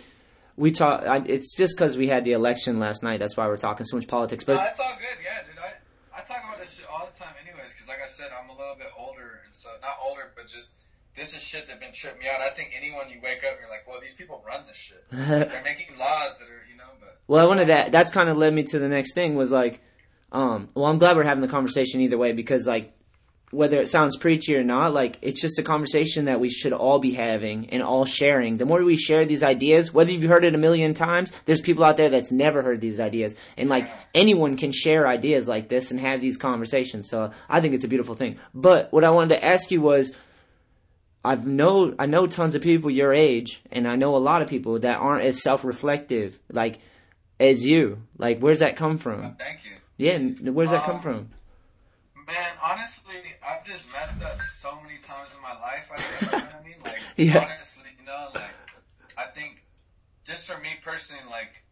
we talk. I, it's just because we had the election last night. That's why we're talking so much politics. no, But that's all good. Yeah, dude. I I talk about this shit all the time, anyways. Because like I said, I'm a little bit older, and so not older, but just. This is shit that been tripping me out. I think anyone you wake up, you're like, well, these people run this shit. They're making laws that are, you know, but Well, I wanted that. That's kind of led me to the next thing. Was like, um, well, I'm glad we're having the conversation either way because like, whether it sounds preachy or not, like it's just a conversation that we should all be having and all sharing. The more we share these ideas, whether you've heard it a million times, there's people out there that's never heard these ideas, and like anyone can share ideas like this and have these conversations. So I think it's a beautiful thing. But what I wanted to ask you was. I've know I know tons of people your age, and I know a lot of people that aren't as self-reflective, like as you. Like, where's that come from? thank you. Yeah, where's that come Um, from? Man, honestly, I've just messed up so many times in my life. I think, you know what I mean? Like, Yeah. honestly, you know, like, I think, just for me personally, like,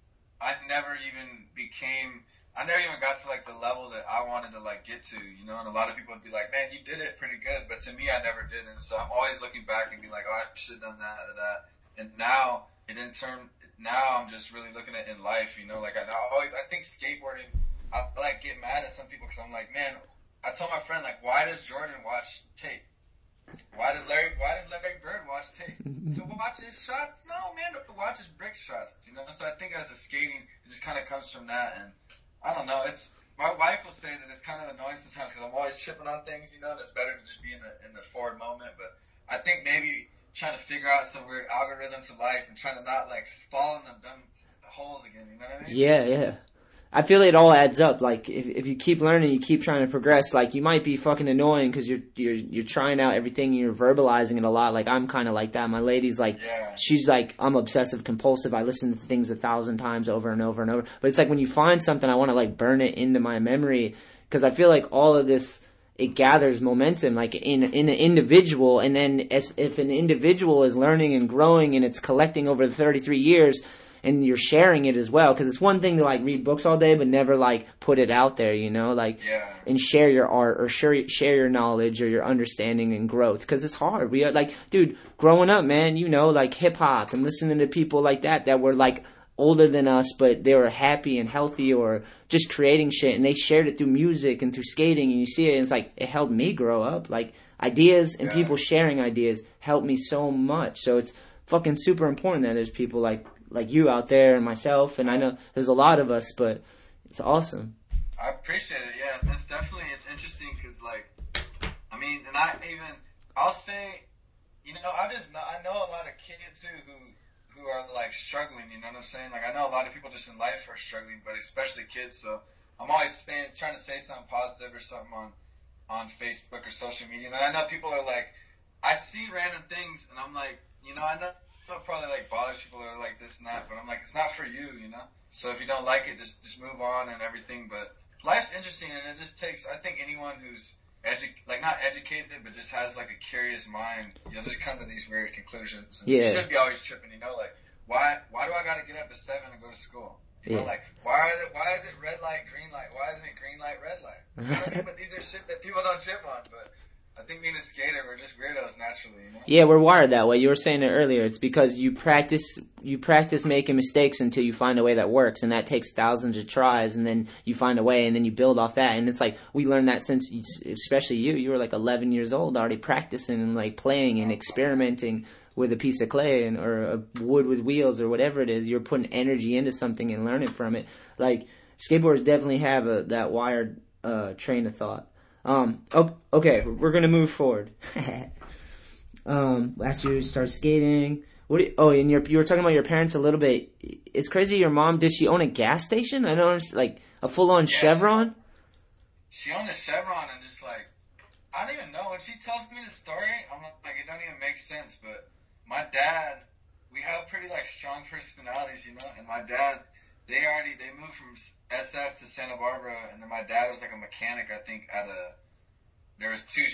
I never even became, I never even got to like the level that I wanted to like get to, you know. And a lot of people would be like, "Man, you did it pretty good," but to me, I never did. And so I'm always looking back and be like, "Oh, I should have done that or that." And now, it in turn, now I'm just really looking at in life, you know. Like I, I always, I think skateboarding, I like get mad at some people because I'm like, man, I told my friend like, why does Jordan watch tape? Why does Larry Why does Larry Bird watch tape? to watch his shots? No, man, to watch his brick shots. You know, so I think as a skating, it just kind of comes from that. And I don't know. It's my wife will say that it's kind of annoying sometimes because I'm always chipping on things. You know, and it's better to just be in the in the forward moment. But I think maybe trying to figure out some weird algorithms of life and trying to not like fall in them dumb holes again. You know what I mean? Yeah, yeah. I feel it all adds up. Like if if you keep learning, you keep trying to progress. Like you might be fucking annoying because you're you're you're trying out everything. and You're verbalizing it a lot. Like I'm kind of like that. My lady's like, Yeah. she's like, I'm obsessive compulsive. I listen to things a thousand times over and over and over. But it's like when you find something, I want to like burn it into my memory because I feel like all of this it gathers momentum like in in an individual and then as if an individual is learning and growing and it's collecting over the 33 years and you're sharing it as well because it's one thing to like read books all day but never like put it out there you know like Yeah. and share your art or share share your knowledge or your understanding and growth because it's hard we are like dude growing up man you know like hip hop and listening to people like that that were like older than us but they were happy and healthy or just creating shit and they shared it through music and through skating and you see it and it's like it helped me grow up like ideas and Yeah. people sharing ideas helped me so much so it's fucking super important that there's people like like you out there and myself and I know there's a lot of us but it's awesome I appreciate it. Yeah, it's definitely it's interesting because like, I mean, and I even I'll say, you know, I just know, I know a lot of kids too who who are like struggling. You know what I'm saying? Like I know a lot of people just in life are struggling, but especially kids. So I'm always saying, trying to say something positive or something on on Facebook or social media. And I know people are like, I see random things, and I'm like, you know, I know. It probably like bothers people that are like this and that, but I'm like, it's not for you, you know. So if you don't like it, just just move on and everything. But life's interesting, and it just takes. I think anyone who's edu- like not educated, but just has like a curious mind, you'll just come to these weird conclusions. And Yeah. You should be always tripping, you know, like why why do I got to get up at seven and go to school? You know, Yeah. like why is it why is it red light, green light? Why isn't it green light, red light? You know I mean? But these are shit that people don't trip on. But I think being a skater, we're just weirdos naturally, you know. Yeah, we're wired that way. You were saying it earlier. It's because you practice you practice making mistakes until you find a way that works, and that takes thousands of tries, and then you find a way, and then you build off that. And it's like we learned that since, especially you, you were like 11 years old, already practicing and like playing and experimenting with a piece of clay and or a wood with wheels or whatever it is. You're putting energy into something and learning from it. Like skateboarders definitely have a that wired uh, train of thought. Um, o- okay, we're gonna move forward. um, last year you started skating. What? You, oh, and you're, you were talking about your parents a little bit. It's crazy. Your mom did she own a gas station? I don't understand. Like a full on Chevron. she owned a Chevron and just like I don't even know when she tells me the story. I'm like it don't even make sense. But my dad, we have pretty like strong personalities, you know. And my dad, they already they moved from SF to Santa Barbara, and then my dad was like a mechanic. I think at a there was two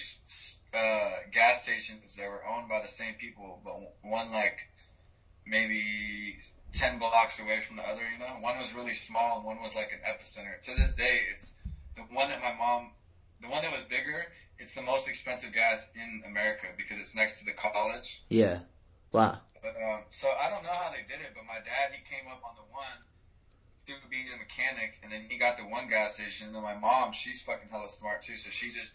uh, gas stations that were owned by the same people, but one like maybe 10 blocks away from the other, you know? One was really small and one was like an epicenter. To this day, it's the one that my mom, the one that was bigger, it's the most expensive gas in America because it's next to the college. Yeah. Wow. But, um, so I don't know how they did it, but my dad, he came up on the one through being a mechanic and then he got the one gas station and then my mom, she's fucking hella smart too, so she just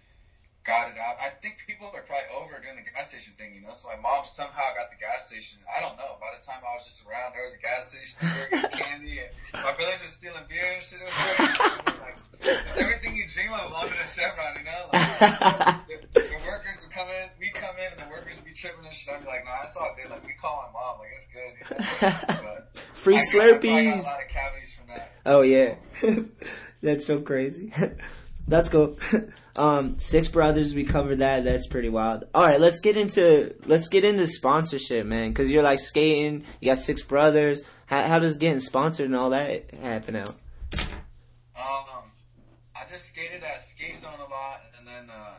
got it out. I think people are probably over doing the gas station thing, you know. So my mom somehow got the gas station. I don't know. By the time I was just around, there was a gas station. We were getting candy, and my brothers were stealing beer and shit. It was. Like it's everything you dream of under the Chevron, you know. Like, the, the workers would come in, we come in, and the workers would be tripping and shit. I'd be like, nah, it's all good. Like we call my mom, like it's good. You know? But Free I got- I probably Slurpees. got a lot of cavities from that. Oh yeah, that's so crazy. That's cool. Um, Six Brothers, we covered that. That's pretty wild. All right, let's get into let's get into sponsorship, man. Because you're like skating. You got Six Brothers. How, how does getting sponsored and all that happen out? Um, I just skated at Skate Zone a lot, and then uh,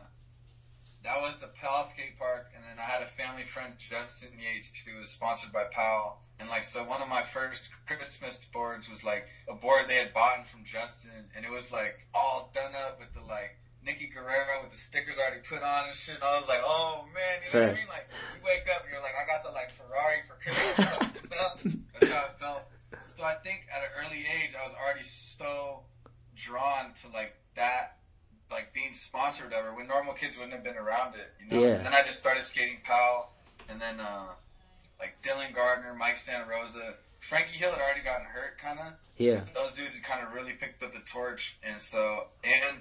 that was the Powell Skate Park. And then I had a family friend, Justin Yates, who was sponsored by Powell. And like, so one of my first Christmas boards was like a board they had bought from Justin, and it was like all done up with the like Nicky Guerrero with the stickers already put on and shit. And I was like, oh man, you know what I mean? Like, you wake up and you're like, I got the like Ferrari for Christmas. That's how it felt. So I think at an early age, I was already so drawn to like that, like being sponsored ever when normal kids wouldn't have been around it, you know? Yeah. Then I just started skating Powell and then, uh, like Dylan Gardner, Mike Santarossa, Frankie Hill had already gotten hurt kinda. Yeah. Those dudes had kind of really picked up the torch and so, and,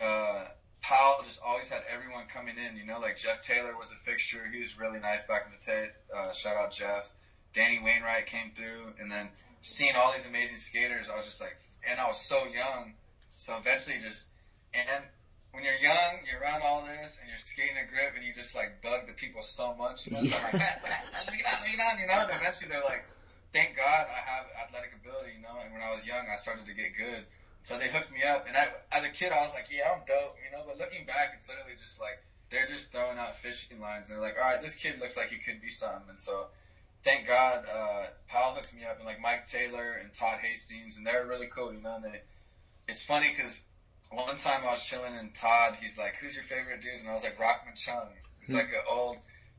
uh, Powell just always had everyone coming in, you know, like Jeff Taylor was a fixture. He was really nice back in the day. Uh, shout out Jeff. Danny Wainwright came through and then seeing all these amazing skaters, I was just like, and I was so young. So eventually just, and when you're young, you're around all this and you're skating a grip and you just like bug the people so much. You know, so like, look it out, look it out, you know, and eventually they're like, thank God I have athletic ability, you know, and when I was young, I started to get good. So they hooked me up, and I, as a kid, I was like, yeah, I'm dope, you know. But looking back, it's literally just like they're just throwing out fishing lines. And they're like, all right, this kid looks like he could be something. And so, thank God, uh, Powell hooked me up, and like Mike Taylor and Todd Hastings, and they're really cool, you know. And they, it's funny because one time I was chilling, and Todd, he's like, who's your favorite dude? And I was like, Rockman Chung. He's like an old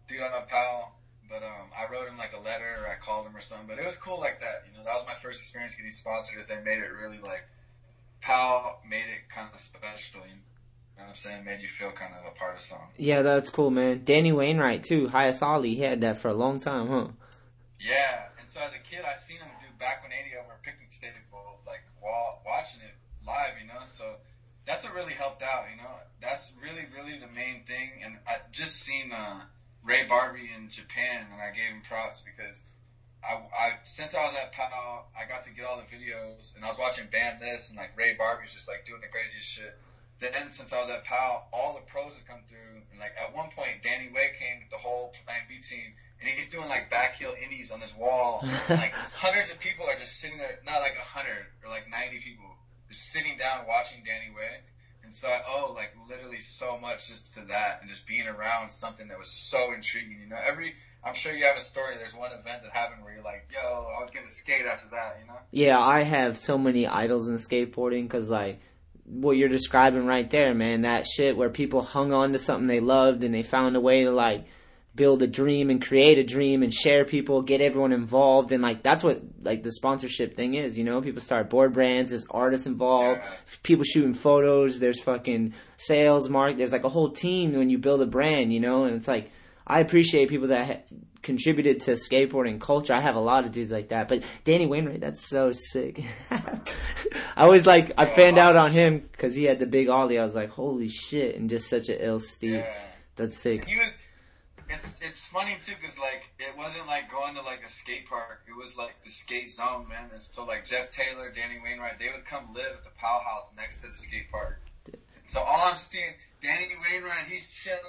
dude on a Powell. But um, I wrote him like a letter, or I called him or something. But it was cool like that, you know. That was my first experience getting sponsored. Is they made it really like Powell made it kind of special. You know what I'm saying? Made you feel kind of a part of something. Yeah, that's cool, man. Danny Wainwright too. Highest Ollie, he had that for a long time, huh? Yeah, and so as a kid, I seen him do back 180 over a picnic table, like while watching it live, you know. So that's what really helped out, you know. That's really, really the main thing. And I just seen uh, Ray Barbee in Japan, and I gave him props because I, I since I was at Powell, I got to get all the videos, and I was watching Ban This, and like Ray Barbee's just like doing the craziest shit. Then since I was at Powell, all the pros had come through, and like at one point, Danny Way came with the whole Plan B team, and he's doing like back heel indies on this wall. and, like hundreds of people are just sitting there, not like a hundred or like ninety people, just sitting down watching Danny Way. And so I owe like literally so much just to that, and just being around something that was so intriguing. You know, every I'm sure you have a story. There's one event that happened where you're like, "Yo, I was gonna skate after that," you know? Yeah, I have so many idols in skateboarding because like what you're describing right there, man. That shit where people hung on to something they loved and they found a way to like build a dream and create a dream and share people, get everyone involved, and like that's what like the sponsorship thing is. You know, people start board brands. There's artists involved. Yeah. People shooting photos. There's fucking sales, mark. There's like a whole team when you build a brand. You know, and it's like I appreciate people that ha- contributed to skateboarding culture. I have a lot of dudes like that, but Danny Wainwright, that's so sick. I was like, I fanned out on him because he had the big ollie. I was like, holy shit, and just such a ill Steve. Yeah. That's sick. He was. It's it's funny too because like it wasn't like going to like a skate park. It was like the skate zone, man. And so like Jeff Taylor, Danny Wainwright, they would come live at the Powell House next to the skate park. So all I'm seeing, Danny Wainwright, he's chilling.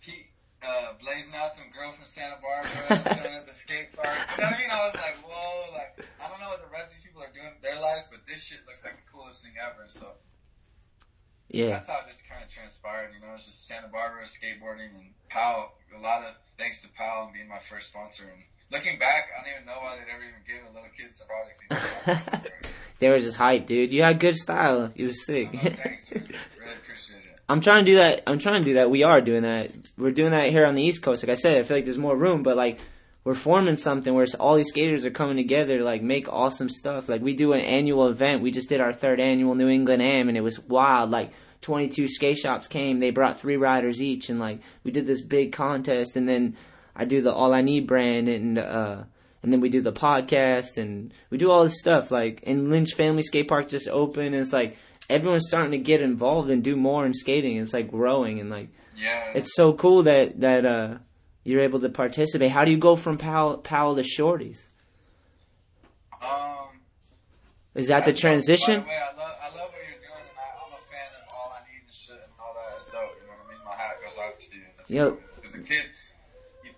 He uh, blazing out some girl from Santa Barbara, chilling at the skate park. You know what I mean? I was like, whoa, like I don't know what the rest of these people are doing in their lives, but this shit looks like the coolest thing ever. So Yeah. that's how it just kind of transpired. You know, it's just Santa Barbara skateboarding and Powell. A lot of thanks to Powell and being my first sponsor. And looking back, I don't even know why they'd ever even give a little kid some products. You know? they were just hype, dude. You had good style. You was sick. Oh, thanks, dude. Really. I'm trying to do that. I'm trying to do that. We are doing that. We're doing that here on the East Coast. Like I said, I feel like there's more room, but like we're forming something where all these skaters are coming together to like make awesome stuff. Like we do an annual event. We just did our third annual New England Am, and it was wild. Like 22 skate shops came. They brought three riders each, and like we did this big contest. And then I do the All I Need brand, and uh, and then we do the podcast, and we do all this stuff. Like and Lynch Family Skate Park just opened, and it's like everyone's starting to get involved and do more in skating. It's like growing, and like Yeah. it's so cool that that uh you're able to participate. How do you go from Powell, Powell to Shorty's? um. Is that the transition? By the way, I love I love what you're doing, and I, I'm a fan of all I need and shit and all that. You know what I mean? My hat goes out to you. That's Yep. Because the kids,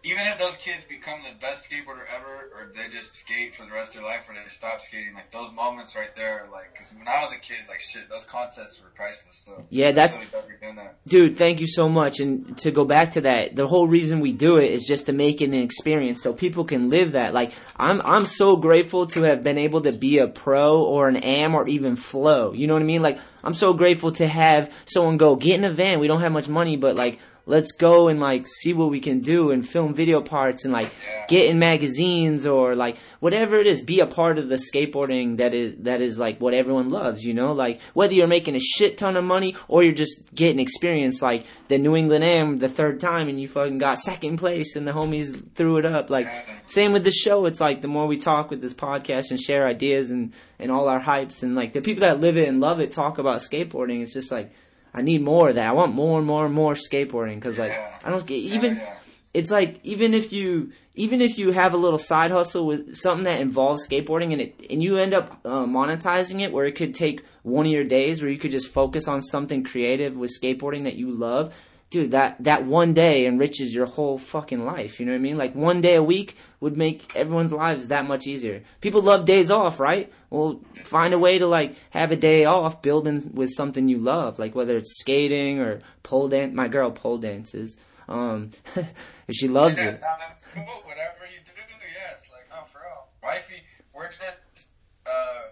even if those kids become the best skateboarder ever, or they just skate for the rest of their life, or they stop skating, like those moments right there, like, because when I was a kid, like shit, those contests were priceless. So Yeah, that's- really that. Dude, thank you so much. And to go back to that, the whole reason we do it is just to make it an experience so people can live that. Like, I'm, I'm so grateful to have been able to be a pro or an am or even flow. You know what I mean? Like, I'm so grateful to have someone go, get in a van. We don't have much money, but like, let's go and like see what we can do and film video parts and like Yeah. get in magazines or like whatever it is. Be a part of the skateboarding that is that is like what everyone loves you know? Like whether you're making a shit ton of money or you're just getting experience like the New England Am the third time and you fucking got second place and the homies threw it up. Like Yeah. same with the show. It's like the more we talk with this podcast and share ideas and and all our hypes and like the people that live it and love it talk about skateboarding. It's just like I need more of that. I want more and more and more skateboarding because like Yeah. I don't get Yeah, even. yeah. It's like even if you even if you have a little side hustle with something that involves skateboarding and it and you end up uh, monetizing it where it could take one of your days where you could just focus on something creative with skateboarding that you love dude that that one day enriches your whole fucking life you know what i mean? Like one day a week would make everyone's lives that much easier. People love days off right? Well find a way to like have a day off building with something you love like whether it's skating or pole dance my girl pole dances um she loves yeah, it. no, that's cool. Whatever you do, yeah, it's like, no, for real. Wifey, we're just, uh,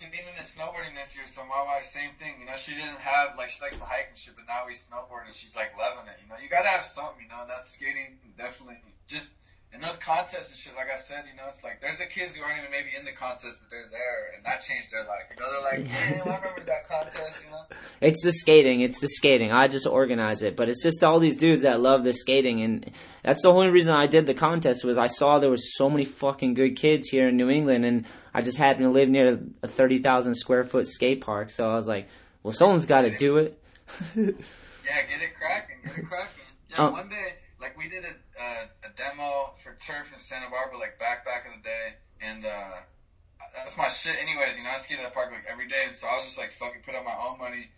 getting into snowboarding this year, so my wife, same thing. You know, she didn't have, like, she likes to hike and shit, but now we snowboard and she's, like, loving it. You know, you gotta have something, you know, and that's skating, definitely. Just, in those contests and shit, like I said, you know, it's like, there's the kids who aren't even maybe in the contest, but they're there, and that changed their life. You know, they're like, damn, I remember that contest, you know? It's the skating. It's the skating. I just organize it, but it's just all these dudes that love the skating, and that's the only reason I did the contest was I saw there was so many fucking good kids here in New England, and I just happened to live near a thirty thousand square foot skate park, so I was like, well, someone's got to do it. Yeah, get it cracking, get it cracking. Yeah, Oh. one day, like we did a, uh, a demo for Turf in Santa Barbara, like back back in the day, and uh, that's my shit. Anyways, you know, I skated at the park like every day, and so I was just like fucking put up my own money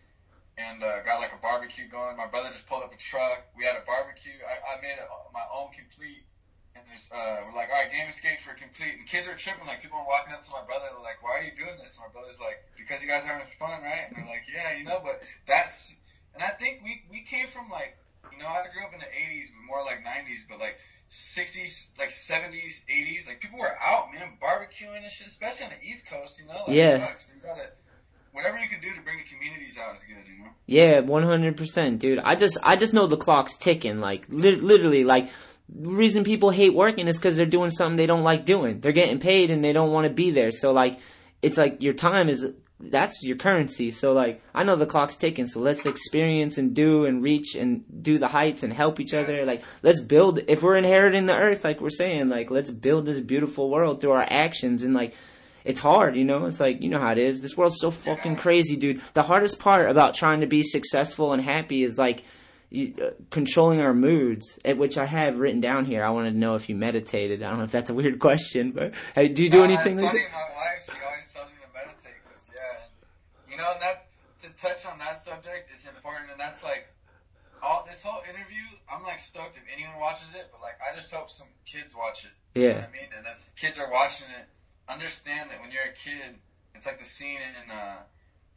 and uh, got like a barbecue going. My brother just pulled up a truck. We had a barbecue. I, I made it my own complete. And just, uh, we're like, all right, game escape for complete. And kids are tripping. Like, people are walking up to my brother. They're like, why are you doing this? And my brother's like, because you guys are having fun, right? And they're like, yeah, you know, but that's, and I think we, we came from like, you know, I grew up in the 80s, but more like 90s, but like 60s, like 70s, 80s. Like, people were out, man, barbecuing and shit, especially on the East Coast, you know? Like, Yeah. fuck, so you gotta, whatever you can do to bring the communities out is good, you know? Yeah, one hundred percent, dude. I just I just know the clock's ticking. Like li- literally, like the reason people hate working is because they're doing something they don't like doing. They're getting paid and they don't want to be there. So like, it's like your time is that's your currency. So like, I know the clock's ticking. So let's experience and do and reach and do the heights and help each other. Like let's build. If we're inheriting the earth, like we're saying, like let's build this beautiful world through our actions and like it's hard, you know. It's like you know how it is. This world's so fucking crazy, dude. The hardest part about trying to be successful and happy is like you, uh, controlling our moods, at which I have written down here. I wanted to know if you meditated. I don't know if that's a weird question, but hey, do you do Uh, anything it's like that? my wife, she always tells me to meditate, 'cause, yeah, and, you know, and that's, to touch on that subject is important, and that's like, all, this whole interview, I'm like stoked if anyone watches it, but like, I just hope some kids watch it. You know Yeah. what I mean? And if kids are watching it, understand that when you're a kid, it's like the scene in, uh,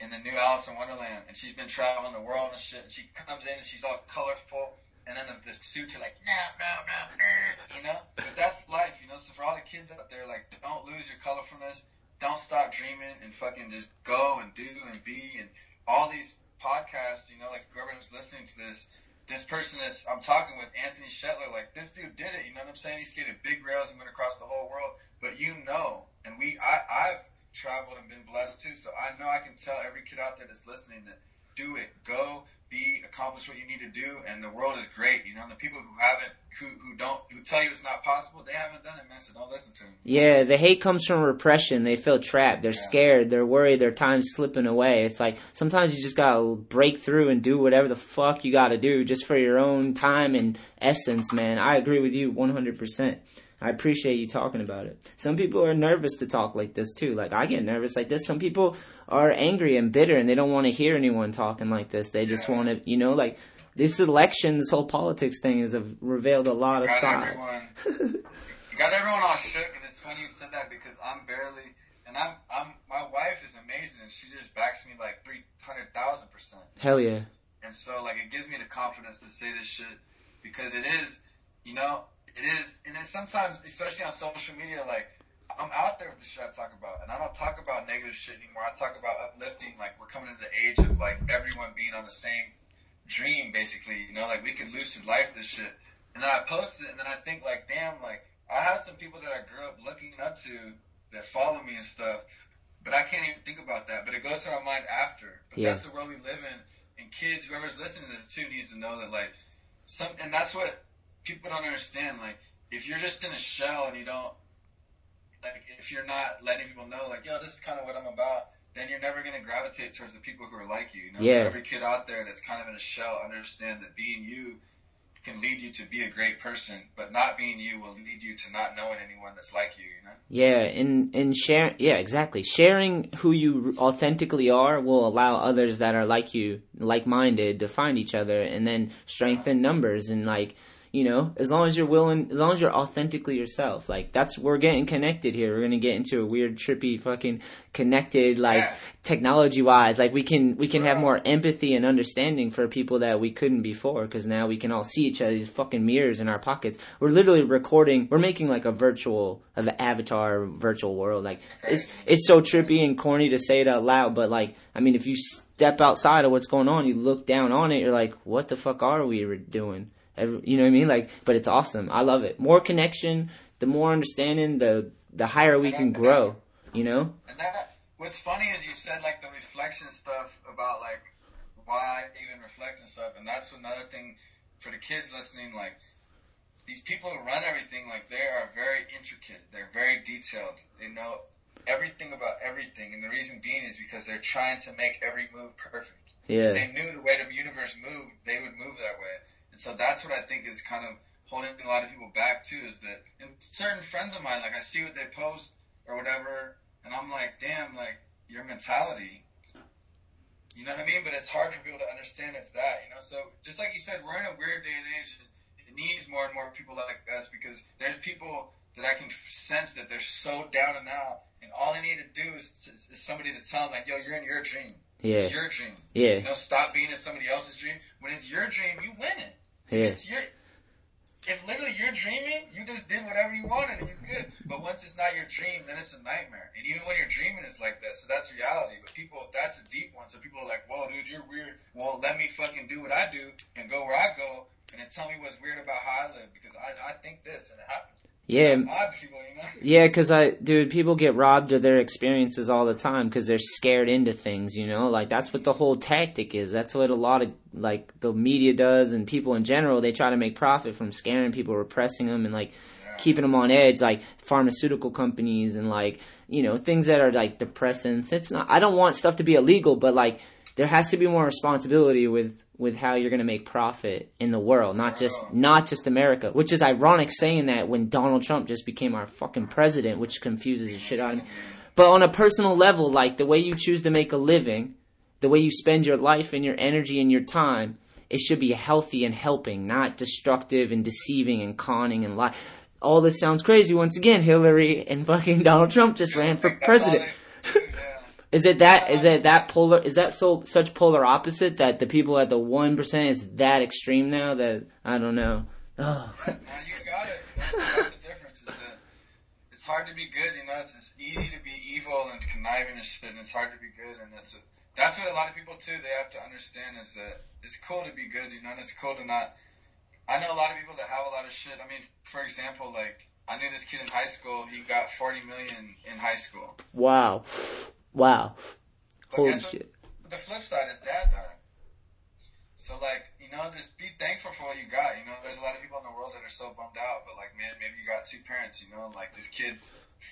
in the new Alice in Wonderland, and she's been traveling the world and shit, and she comes in and she's all colorful, and then the, the suits are like, no, no, no, you know? But that's life, you know? So for all the kids out there, like, don't lose your colorfulness, don't stop dreaming, and fucking just go and do and be, and all these podcasts, you know, like whoever's listening to this, this person is, I'm talking with Anthony Shetler, like, this dude did it, you know what I'm saying? He skated big rails and went across the whole world, but you know, and we, I, I've traveled and been blessed too, so I know I can tell every kid out there that's listening that do it, go, be, accomplish what you need to do, and the world is great, you know, and the people who haven't, who, who don't, who tell you it's not possible, they haven't done it, man, so don't listen to them. Yeah, the hate comes from repression. They feel trapped. They're scared. They're worried. Their time's slipping away. It's like sometimes you just gotta break through and do whatever the fuck you gotta do just for your own time and essence, man. I agree with you 100%. I appreciate you talking about it. Some people are nervous to talk like this too. Like I get nervous like this. Some people are angry and bitter and they don't want to hear anyone talking like this. They just want to, you know, like this election, this whole politics thing has revealed a lot of sides. everyone, you got everyone all shook, and it's funny you said that because I'm barely, and I'm, I'm, my wife is amazing, and she just backs me like three hundred thousand percent, Hell yeah. and so like it gives me the confidence to say this shit because it is, you know, it is, and then sometimes, especially on social media, like. I'm out there with the shit I talk about, and I don't talk about negative shit anymore. I talk about uplifting, like we're coming into the age of like everyone being on the same dream, basically. You know, like we can lucid life this shit. And then I post it, and then I think like, damn, like I have some people that I grew up looking up to that follow me and stuff, but I can't even think about that. But it goes through my mind after. But Yeah. that's the world we live in, and kids, whoever's listening to this too, needs to know that like some, and that's what people don't understand. Like if you're just in a shell and you don't, like if you're not letting people know, like, yo, this is kind of what I'm about. Then you're never gonna gravitate towards the people who are like you. you know? Yeah. Every kid out there that's kind of in a shell, understand that being you can lead you to be a great person, but not being you will lead you to not knowing anyone that's like you. You know. Yeah, and and share yeah, exactly. Sharing who you authentically are will allow others that are like you, like-minded to find each other and then strengthen numbers and like, you know, as long as you're willing, as long as you're authentically yourself. Like that's we're getting connected here. We're going to get into a weird trippy fucking connected like Yeah. technology-wise. Like we can we can have more empathy and understanding for people that we couldn't before cuz now we can all see each other's fucking mirrors in our pockets. We're literally recording, we're making like a virtual of an avatar virtual world. Like it's it's so trippy and corny to say it out loud, but like I mean if you step outside of what's going on, you look down on it, you're like, what the fuck are we doing? Every, you know what I mean? Like, but it's awesome. I love it. More connection, the more understanding, the the higher we can grow. You know? And that, what's funny is you said like the reflection stuff about like why even reflect and stuff, and that's another thing for the kids listening. Like these people who run everything, like they are very intricate. They're very detailed. They know everything about everything, and the reason being is because they're trying to make every move perfect. If Yeah. they knew the way the universe moved, they would move that way. And so that's what I think is kind of holding a lot of people back too, is that and certain friends of mine, like I see what they post or whatever, and I'm like, damn, like your mentality. You know what I mean? But it's hard for people to understand it's that, you know? So just like you said, we're in a weird day and age. and It needs more and more people like us because there's people that I can sense that they're so down and out, and all they need to do is, is, is somebody to tell them like, yo, you're in your dream. Yeah. It's your dream. Yeah. You know, stop being in somebody else's dream. When it's your dream, you win it. Yeah. Your. If literally you're dreaming, you just did whatever you wanted and you're good. But once it's not your dream, then it's a nightmare. And even when you're dreaming, it's like that. So that's reality. But people, that's a deep one. So people are like, "Whoa, dude, you're weird." Well, let me fucking do what I do and go where I go, and then tell me what's weird about how I live because I I think this and it happens. Yeah. That's people, you know. Yeah, because I, dude, people get robbed of their experiences all the time because they're scared into things, you know? Like, that's what the whole tactic is. That's what a lot of, like, the media does and people in general. They try to make profit from scaring people, repressing them, and, like, keeping them on edge, like, pharmaceutical companies and, like, you know, things that are, like, depressants. It's not, I don't want stuff to be illegal, but, like, there has to be more responsibility with, with how you're going to make profit in the world, not just not just America. Which is ironic saying that when Donald Trump just became our fucking president, which confuses the shit out of me. But on a personal level, like the way you choose to make a living, the way you spend your life and your energy and your time, it should be healthy and helping, not destructive and deceiving and conning and lie. All this sounds crazy. Once again, Hillary and fucking Donald Trump just ran for president. Is it that? Is it that polar? Is that so such polar opposite that the people at the one percent is that extreme now that I don't know. Oh. Now you got it. Know, that's the difference. Is that it's hard to be good. You know, it's, it's easy to be evil and conniving and shit, and it's hard to be good. And that's a, that's what a lot of people too. They have to understand is that it's cool to be good. You know, and it's cool to not. I know a lot of people that have a lot of shit. I mean, for example, like I knew this kid in high school. He got 40 million in high school. Wow. Wow. But Holy shit. The flip side is dad died. So like, you know, just be thankful for what you got. You know, there's a lot of people in the world that are so bummed out, but like, man, maybe you got two parents. You know, like this kid,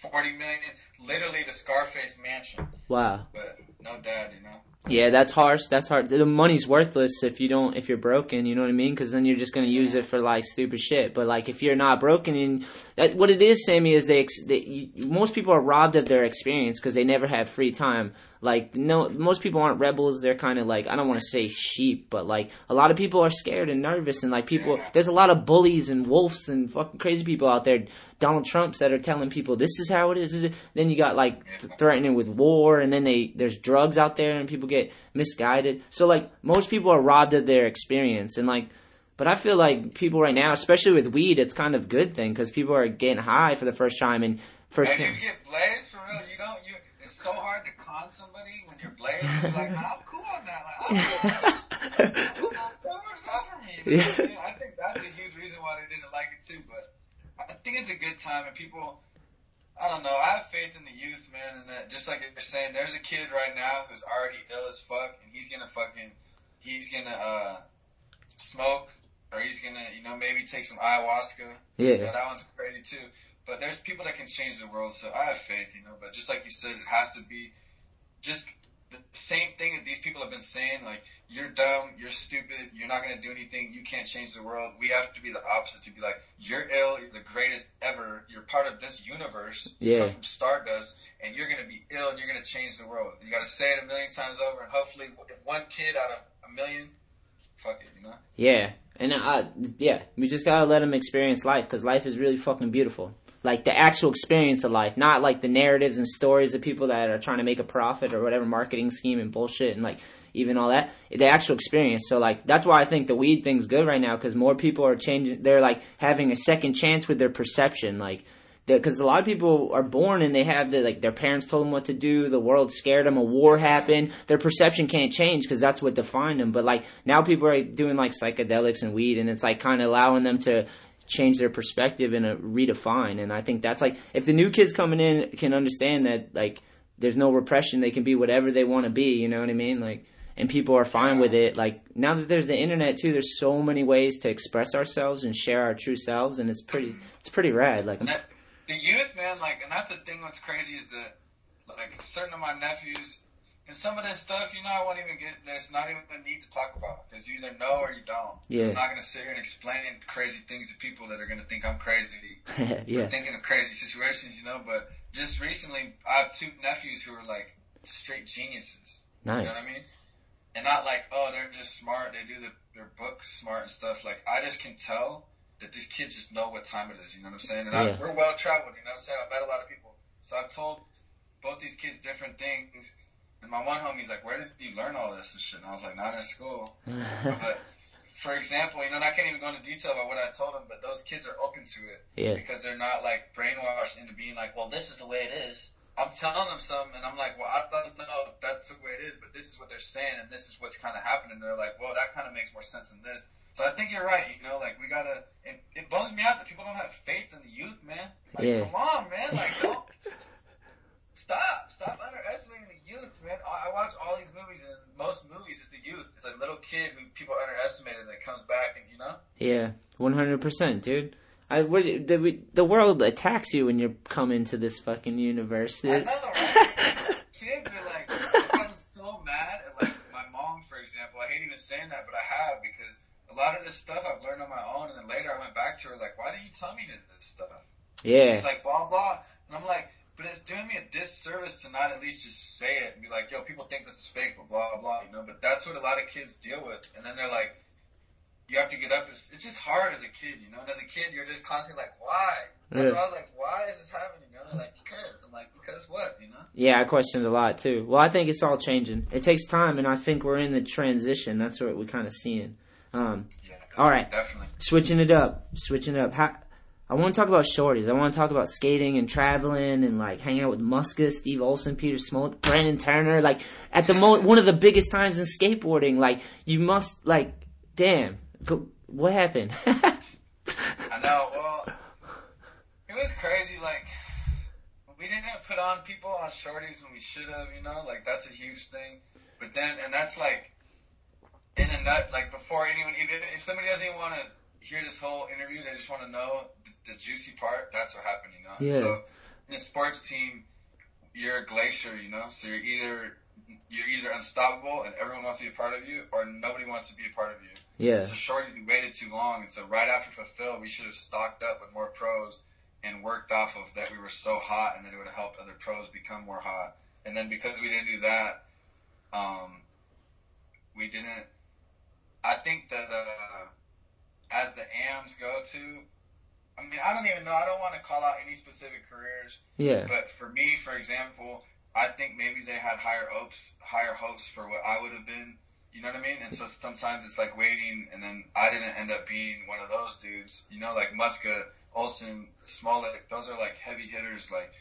40 million, literally the Scarface mansion, Wow. but no dad. You know. Yeah, that's harsh. That's hard. The money's worthless if you don't, if you're broken. You know what I mean? Because then you're just gonna use it for like stupid shit. But like, if you're not broken, and that what it is, Sammy, is they, they you, most people are robbed of their experience because they never have free time. Like, no, most people aren't rebels. They're kind of like I don't want to say sheep, but like a lot of people are scared and nervous, and like people, there's a lot of bullies and wolves and fucking crazy people out there. Donald Trumps that are telling people this is how it is. Then you got like th- threatening with war, and then they there's drugs out there, and people get misguided. So like most people are robbed of their experience, and like, but I feel like people right now, especially with weed, it's kind of a good thing because people are getting high for the first time and first. And you get blazed for real. You don't. You. It's so hard to con somebody when you're blazed. You're like, nah, I'm cool on that. Like, I'm cool. That works out for me. Yeah. I think that's a huge reason why they didn't like it too. But I think it's a good time, and people. I don't know. I have faith in the youth, man, and that just like you're saying, there's a kid right now who's already ill as fuck, and he's gonna fucking, he's gonna uh, smoke, or he's gonna, you know, maybe take some ayahuasca. Yeah. You know, that one's crazy too. But there's people that can change the world, so I have faith, you know. But just like you said, it has to be just the same thing that these people have been saying, like, you're dumb, you're stupid, you're not going to do anything, you can't change the world. We have to be the opposite to be like, you're ill, you're the greatest ever, you're part of this universe, you Yeah. come from Stardust, and you're going to be ill and you're going to change the world. You got to say it a million times over, and hopefully, if one kid out of a million, fuck it, you know? Yeah, and I, yeah, we just gotta let them experience life because life is really fucking beautiful. Like the actual experience of life, not like the narratives and stories of people that are trying to make a profit or whatever marketing scheme and bullshit and like even all that. The actual experience. So like that's why I think the weed thing's good right now because more people are changing. They're like having a second chance with their perception. Like because a lot of people are born and they have the like their parents told them what to do the world scared them a war happened their perception can't change because that's what defined them but like now people are doing like psychedelics and weed and it's like kind of allowing them to change their perspective and uh, redefine and i think that's like if the new kids coming in can understand that like there's no repression they can be whatever they want to be you know what i mean like and people are fine with it like now that there's the internet too there's so many ways to express ourselves and share our true selves and it's pretty it's pretty rad like That- the youth, man, like, and that's the thing. What's crazy is that, like, certain of my nephews, and some of this stuff, you know, I won't even get. There's not even a need to talk about because you either know or you don't. Yeah. I'm not gonna sit here and explain crazy things to people that are gonna think I'm crazy yeah for thinking of crazy situations, you know. But just recently, I have two nephews who are like straight geniuses. Nice. You know what I mean? And not like, oh, they're just smart. They do the, their book smart and stuff. Like, I just can tell that these kids just know what time it is. You know what I'm saying? And Yeah. I, we're well traveled. You know what I'm saying? I've met a lot of people. So I've told both these kids different things. And my one homie's like, where did you learn all this and shit? And I was like, not in school. But for example, you know, and I can't even go into detail about what I told them, but those kids are open to it yeah because they're not like brainwashed into being like, well, this is the way it is. I'm telling them something, and I'm like, well, I don't know if that's the way it is, but this is what they're saying, and this is what's kind of happening. They're like, well, that kind of makes more sense than this. So I think you're right. You know, like we gotta. It, it bums me out that people don't have faith in the youth, man. Like, Yeah. come on, man. Like, don't stop, stop underestimating the youth, man. I, I watch all these movies, and most movies is the youth. It's a little kid who people underestimate, and that comes back, and you know. Yeah, one hundred percent, dude. I what, the the world attacks you when you come into this fucking universe, I dude. know, right? Kids are like, gotten so mad at like my mom, for example. I hate even saying that, but I have because a lot of this stuff I've learned on my own, and then later I went back to her like, why didn't you tell me this stuff? Yeah, She's like, blah blah, and I'm like, but it's doing me a disservice to not at least just say it and be like, yo, people think this is fake, but blah blah, you know. But that's what a lot of kids deal with, and then they're like. You have to get up. It's, it's just hard as a kid, you know. And as a kid, you're just constantly like, "Why?" Yeah. So I was like, "Why is this happening?" You know, they're like, "Because." I'm like, "Because what?" You know. yeah, I questioned a lot too. Well, I think it's all changing. It takes time, and I think we're in the transition. That's what we're kind of seeing. Um, Yeah. All right. Definitely. switching it up, switching it up. How, I want to talk about Shorty's. I want to talk about skating and traveling and like hanging out with Muska, Steve Olson, Peter Smolik, Brandon Turner. Like at the mo one of the biggest times in skateboarding. Like you must like, damn, go, what happened? I know. Well, it was crazy. Like we didn't put on people on Shorty's when we should have. You know, like that's a huge thing. But then, and that's like in a nut. Like before anyone, even if somebody doesn't even want to hear this whole interview, they just want to know the, the juicy part. That's what happened. You know. Yeah. So in a sports team, you're a glacier. You know. So you're either you're either unstoppable and everyone wants to be a part of you, or nobody wants to be a part of you. yeah, So Shorty's, we waited too long, and so right after fulfill, we should have stocked up with more pros and worked off of that. We were so hot, and then it would have helped other pros become more hot. And then because we didn't do that, um, we didn't. I think that uh, as the AMs go to, I mean, I don't even know. I don't want to call out any specific careers, yeah, but for me, for example, I think maybe they had higher hopes, higher hopes for what I would have been. You know what I mean? And so sometimes it's like waiting, and then I didn't end up being one of those dudes. You know, like Muska, Olson, Smolik. Those are like heavy hitters, like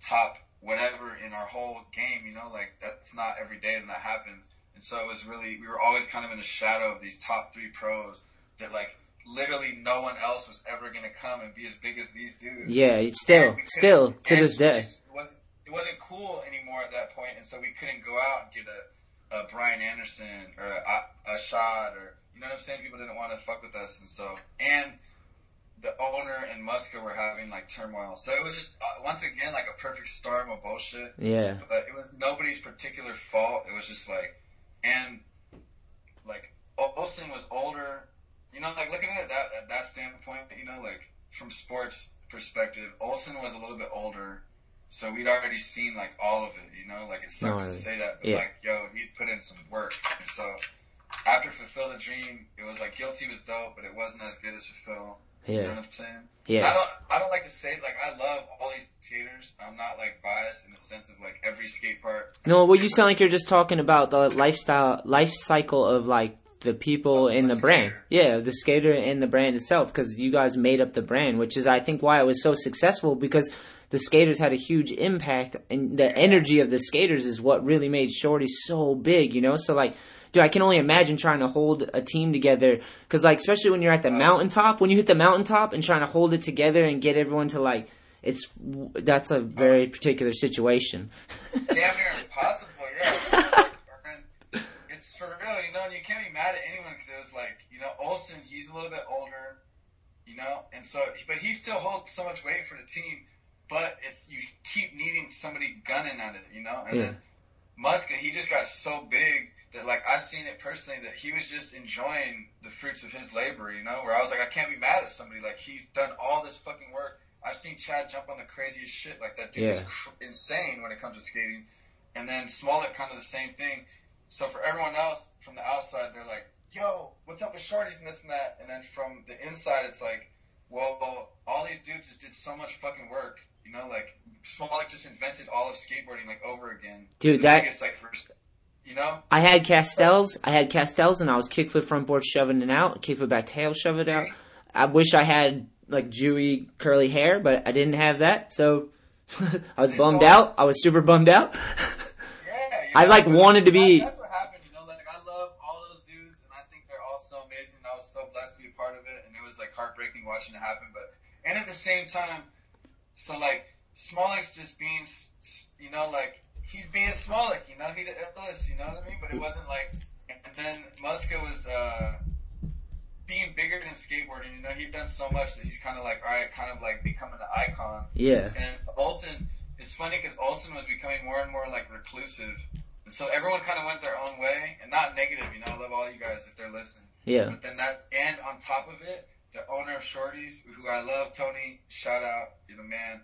top whatever in our whole game. You know, like that's not every day that that happens. And so it was really we were always kind of in the shadow of these top three pros that like literally no one else was ever gonna come and be as big as these dudes. yeah. It's still, And we couldn't- still to this day. It wasn't, it wasn't cool anymore at that point, and so we couldn't go out and get a, a Brian Anderson or a, a shot or you know what I'm saying. People didn't want to fuck with us, and so and the owner and Muska were having like turmoil. So it was just uh, once again like a perfect storm of bullshit. Yeah. But it was nobody's particular fault. It was just like, and like Olson was older. You know, like looking at it that at that standpoint, you know, like from sports perspective, Olson was a little bit older, so we'd already seen like all of it. You know, like it sucks No, to say that, but yeah. like yo, he'd put in some work. And so after Fulfill the Dream, it was like Guilty was dope, but it wasn't as good as Fulfill. Yeah. You know what I'm saying? Yeah. I don't. I don't like to say like I love all these skaters. I'm not like biased in the sense of like every skate park. No, well, you sound like you're just talking about the lifestyle, life cycle of like the people in the the brand. Yeah, the skater and the brand itself, because you guys made up the brand, which is I think why it was so successful because the skaters had a huge impact, and the energy of the skaters is what really made Shorty so big. You know, so like. Dude, I can only imagine trying to hold a team together, because like, especially when you're at the oh. mountaintop, when you hit the mountaintop and trying to hold it together and get everyone to like, it's that's a very oh, particular situation. damn near impossible. Yeah, and it's for real, you know. You can't be mad at anyone because it was like, you know, Olson, he's a little bit older, you know, and so, but he still holds so much weight for the team. But it's you keep needing somebody gunning at it, you know. And Yeah. then Muska, he just got so big that like I've seen it personally that he was just enjoying the fruits of his labor, you know. Where I was like, I can't be mad at somebody like he's done all this fucking work. I've seen Chad jump on the craziest shit. Like that dude is cr- insane when it comes to skating. And then Smolik kind of the same thing. So for everyone else from the outside, they're like, "Yo, what's up with Shorty's and this and that?" And then from the inside, it's like, "Well, all these dudes just did so much fucking work." You know, like Smolik just invented all of skateboarding like over again. Dude, that- like, res- you know, I had Kastels. I had Kastels, and I was kickflip front board shoving it out, kickflip back tail shove it out. I wish I had like Jewy curly hair, but I didn't have that, so I was bummed out. I was super bummed out. Yeah, I, like, wanted to be- That's what happened, you know. Like I love all those dudes, and I think they're all so amazing. And I was so blessed to be a part of it, and it was like heartbreaking watching it happen. But and at the same time, so like Smolik's just being, you know, like he's being Smolik, you know, he illest, you know what I mean? But it wasn't like. And then Muska was uh being bigger than skateboarding. You know, he'd done so much that he's kind of like, all right, kind of like becoming an icon. yeah, And Olson, it's funny because Olson was becoming more and more like reclusive. And so everyone kind of went their own way, and not negative, you know. I love all you guys if they're listening. yeah, But then that's, and on top of it, the owner of Shorty's, who I love, Tony, shout out, you're the man.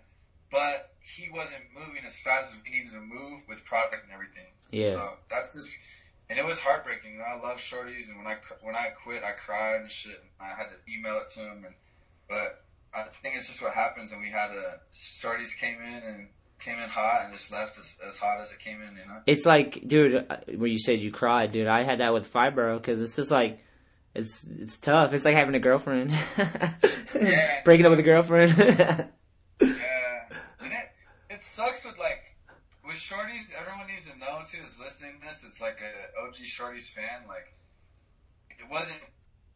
But he wasn't moving as fast as we needed to move with product and everything. yeah. So that's just, and it was heartbreaking. You know, I love Shorty's, and when I when I quit, I cried and shit. And I had to email it to him, and but I think it's just what happens. And we had a Shorty's came in and came in hot and just left as, as hot as it came in. You know. It's like, dude, uh, where you said you cried, dude. I had that with Fibro because it's just like, it's it's tough. It's like having a girlfriend, Yeah. breaking up with a girlfriend. Yeah, and it it sucks with like with Shorty's. Everyone needs to know too is listening to this. It's like a OG Shorty's fan. Like it wasn't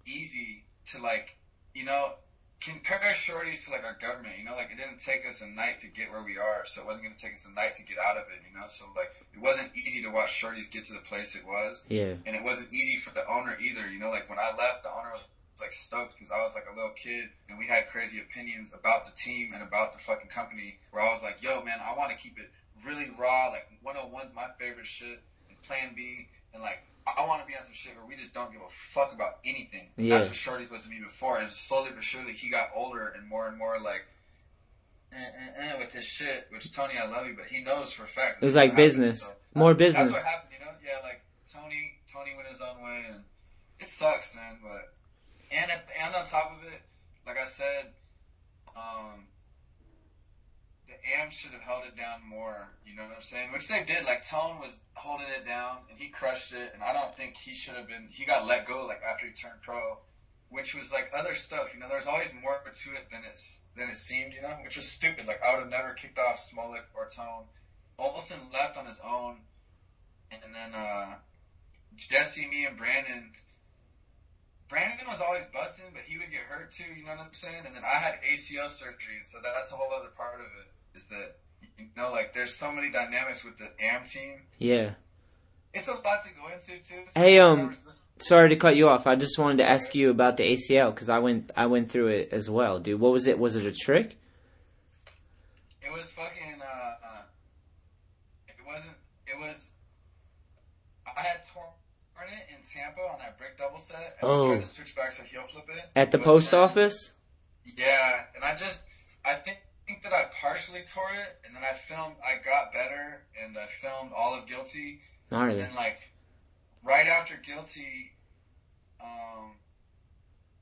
easy to like you know compare Shorty's to like our government. You know, like it didn't take us a night to get where we are, so it wasn't going to take us a night to get out of it. You know, so like it wasn't easy to watch Shorty's get to the place it was yeah, and it wasn't easy for the owner either. You know, like when I left, the owner was, was like stoked because I was like a little kid and we had crazy opinions about the team and about the fucking company. Where I was like, "Yo, man, I want to keep it really raw. Like 101's my favorite shit, and Plan B, and like I want to be on some shit where we just don't give a fuck about anything. Yeah. That's what Shorty's was to me before, and slowly but surely he got older and more and more like. Eh, eh, eh, with his shit, which Tony, I love you, but he knows for a fact. It was like business. so- More business. That's what happened, you know. Yeah, like Tony, Tony went his own way, and it sucks, man. But and at, and on top of it, like I said, um, the AMs should have held it down more. You know what I'm saying? Which they did. Like Tone was holding it down, and he crushed it. And I don't think he should have been. He got let go like after he turned pro, which was like other stuff. You know, there's always more to it than it's than it seemed. You know, which was stupid. Like I would have never kicked off Smolik or Tone. Olson left on his own, and then uh, Jesse, me, and Brandon. Brandon was always busting, but he would get hurt too. You know what I'm saying? And then I had ACL surgery, so that's a whole other part of it. Is that you know, like there's so many dynamics with the AM team yeah, it's a lot to go into too. so Hey, um, Sorry to cut you off. I just wanted to ask you about the ACL because I went I went through it as well, dude. What was it? Was it a trick? It was fucking. Uh, uh, it wasn't. It was. I had torn it in Tampa on that brick double set. And Oh. I tried to switch back to heel flip it. At the post office? Yeah, and I just. I think, think that I partially tore it, and then I filmed. I got better, and I filmed all of Guilty. And Gnarly. then like, right after Guilty, um,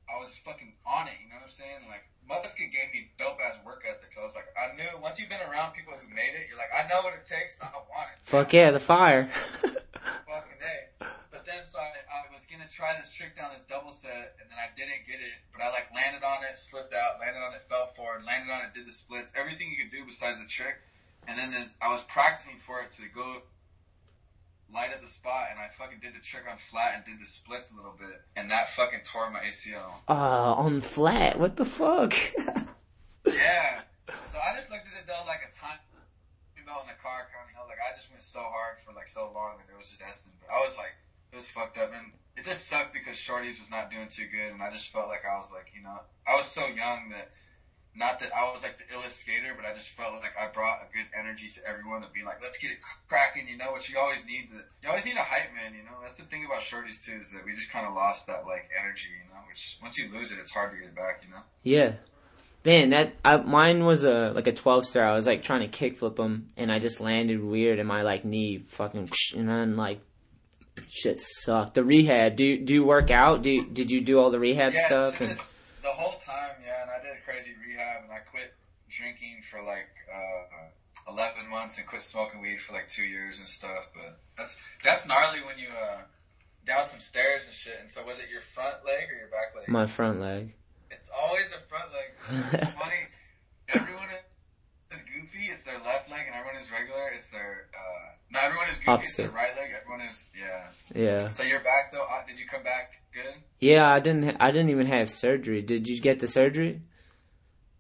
I was fucking on it. You know what I'm saying? Like, Muska gave me dope ass work ethic. So I was like, I knew once you've been around people who made it, you're like, I know what it takes. I want it. Fuck yeah, the fire. Fucking day. So I, I was gonna try this trick down this double set, and then I didn't get it. But I like landed on it, slipped out, landed on it, fell forward, landed on it, did the splits, everything you could do besides the trick. And then, then I was practicing for it to go light up the spot, and I fucking did the trick on flat and did the splits a little bit, and that fucking tore my ACL. uh, on flat. What the fuck? Yeah. So I just looked at it though like a time belt in the car, kind of, you know, like I just went so hard for like so long that it was just Eston. But I was like, it was fucked up, and it just sucked because Shorty's was not doing too good, and I just felt like I was like, you know, I was so young that. Not that I was like the illest skater, but I just felt like I brought a good energy to everyone to be like, let's get it cracking, you know, which you always need to, you always need a hype man, you know, that's the thing about Shorty's too, is that we just kind of lost that like energy, you know, which once you lose it, it's hard to get it back, you know? Yeah. Man, that I, mine was a like a twelve star. I was like trying to kickflip them, and I just landed weird, and my like knee fucking, and then like shit sucked. The rehab. Do you, do you work out? Do you, did you do all the rehab yeah, stuff? And, the whole time, yeah, and I did a crazy rehab, and I quit drinking for like uh, eleven months, and quit smoking weed for like two years and stuff. But that's that's gnarly when you uh, down some stairs and shit. And so, was it your front leg or your back leg? my front leg. It's always the front leg. It's funny. Everyone is goofy. It's their left leg, and everyone is regular. It's their uh, no. Everyone is goofy. It's their right leg. Everyone is yeah. So you're back though. Uh, did you come back good? Yeah, I didn't. I didn't even have surgery. Did you get the surgery?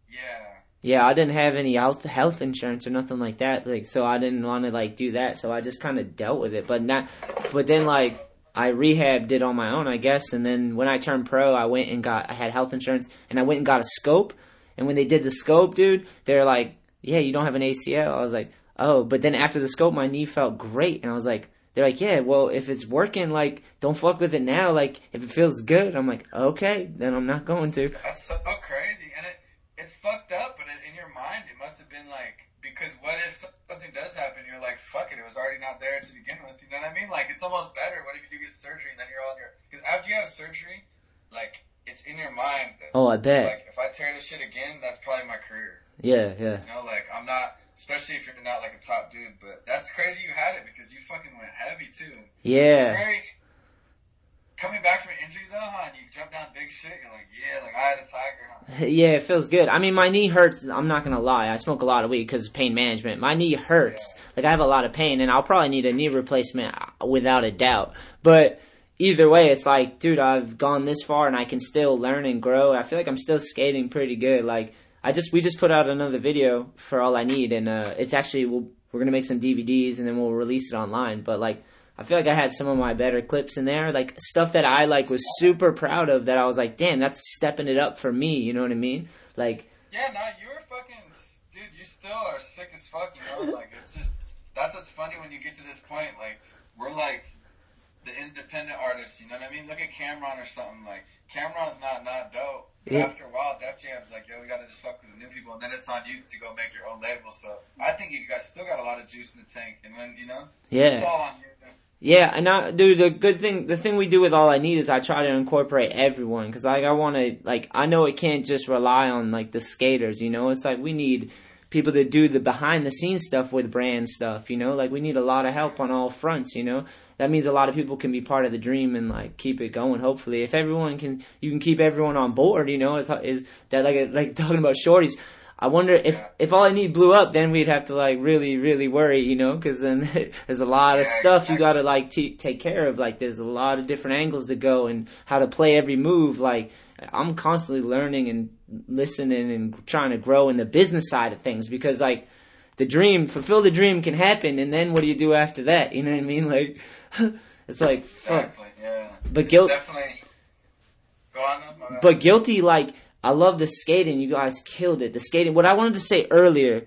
Yeah. Yeah, I didn't have any health health insurance or nothing like that. Like, so I didn't want to like do that. So I just kind of dealt with it. But not. But then like I rehabbed it on my own, I guess. And then when I turned pro, I went and got. I had health insurance, and I went and got a scope. And when they did the scope, dude, they're like, "Yeah, you don't have an ACL." I was like, "Oh," but then after the scope, my knee felt great, and I was like. They're like, yeah, well, if it's working, like, don't fuck with it now. Like, if it feels good, I'm like, okay, then I'm not going to. That's so crazy, and it it's fucked up. But in your mind, it must have been like because what if something does happen? You're like, fuck it, it was already not there to begin with. You know what I mean? Like it's almost better. What if you do get surgery and then you're on your because after you have surgery, like it's in your mind. That, Oh, I bet. Like if I tear this shit again, that's probably my career. Yeah, yeah. You know, like I'm not. Especially if you're not like a top dude, but that's crazy you had it because you fucking went heavy too. Yeah. very coming back from an injury though, huh? And you jump down big shit. You're like, yeah, like I had a tiger, huh? Yeah, it feels good. I mean, my knee hurts. I'm not gonna lie. I smoke a lot of weed because of pain management. My knee hurts. Like I have a lot of pain, and I'll probably need a knee replacement uh, without a doubt. But either way, it's like, dude, I've gone this far, and I can still learn and grow. I feel like I'm still skating pretty good. Like I just we just put out another video for all I need, and uh, it's actually we'll, we're gonna make some DVDs, and then we'll release it online. But like. I feel like I had some of my better clips in there, like stuff that I like was super proud of. That I was like, damn, that's stepping it up for me. You know what I mean? Like, Yeah, no, you were fucking, dude. You still are sick as fuck. You know, like it's just that's what's funny when you get to this point. Like we're like the independent artists. You know what I mean? Look at Cameron or something. Like Cameron's not not dope. But Yeah. After a while, Def Jam's like, yo, we gotta just fuck with the new people, and then it's on you to go make your own label. So I think you guys still got a lot of juice in the tank, and when you know, it's yeah, all on you. yeah. And I, dude, the good thing, the thing we do with all I need is I try to incorporate everyone because like I want to, like I know it can't just rely on like the skaters. You know, it's like we need people to do the behind the scenes stuff with brand stuff. You know, like we need a lot of help on all fronts. You know. That means a lot of people can be part of the dream and like keep it going. Hopefully, if everyone can, you can keep everyone on board. You know, is is that like like talking about Shorty's? I wonder if if all I need blew up, then we'd have to like really really worry, you know, because then there's a lot of stuff you got to like t- take care of. Like there's a lot of different angles to go and how to play every move. Like I'm constantly learning and listening and trying to grow in the business side of things because like the dream, fulfill the dream can happen, and then what do you do after that? You know what I mean? Like, it's like fuck. Yeah. But guilt- Definitely. Go on. no, my bad. But guilty, like I love the skating. You guys killed it. The skating. What I wanted to say earlier,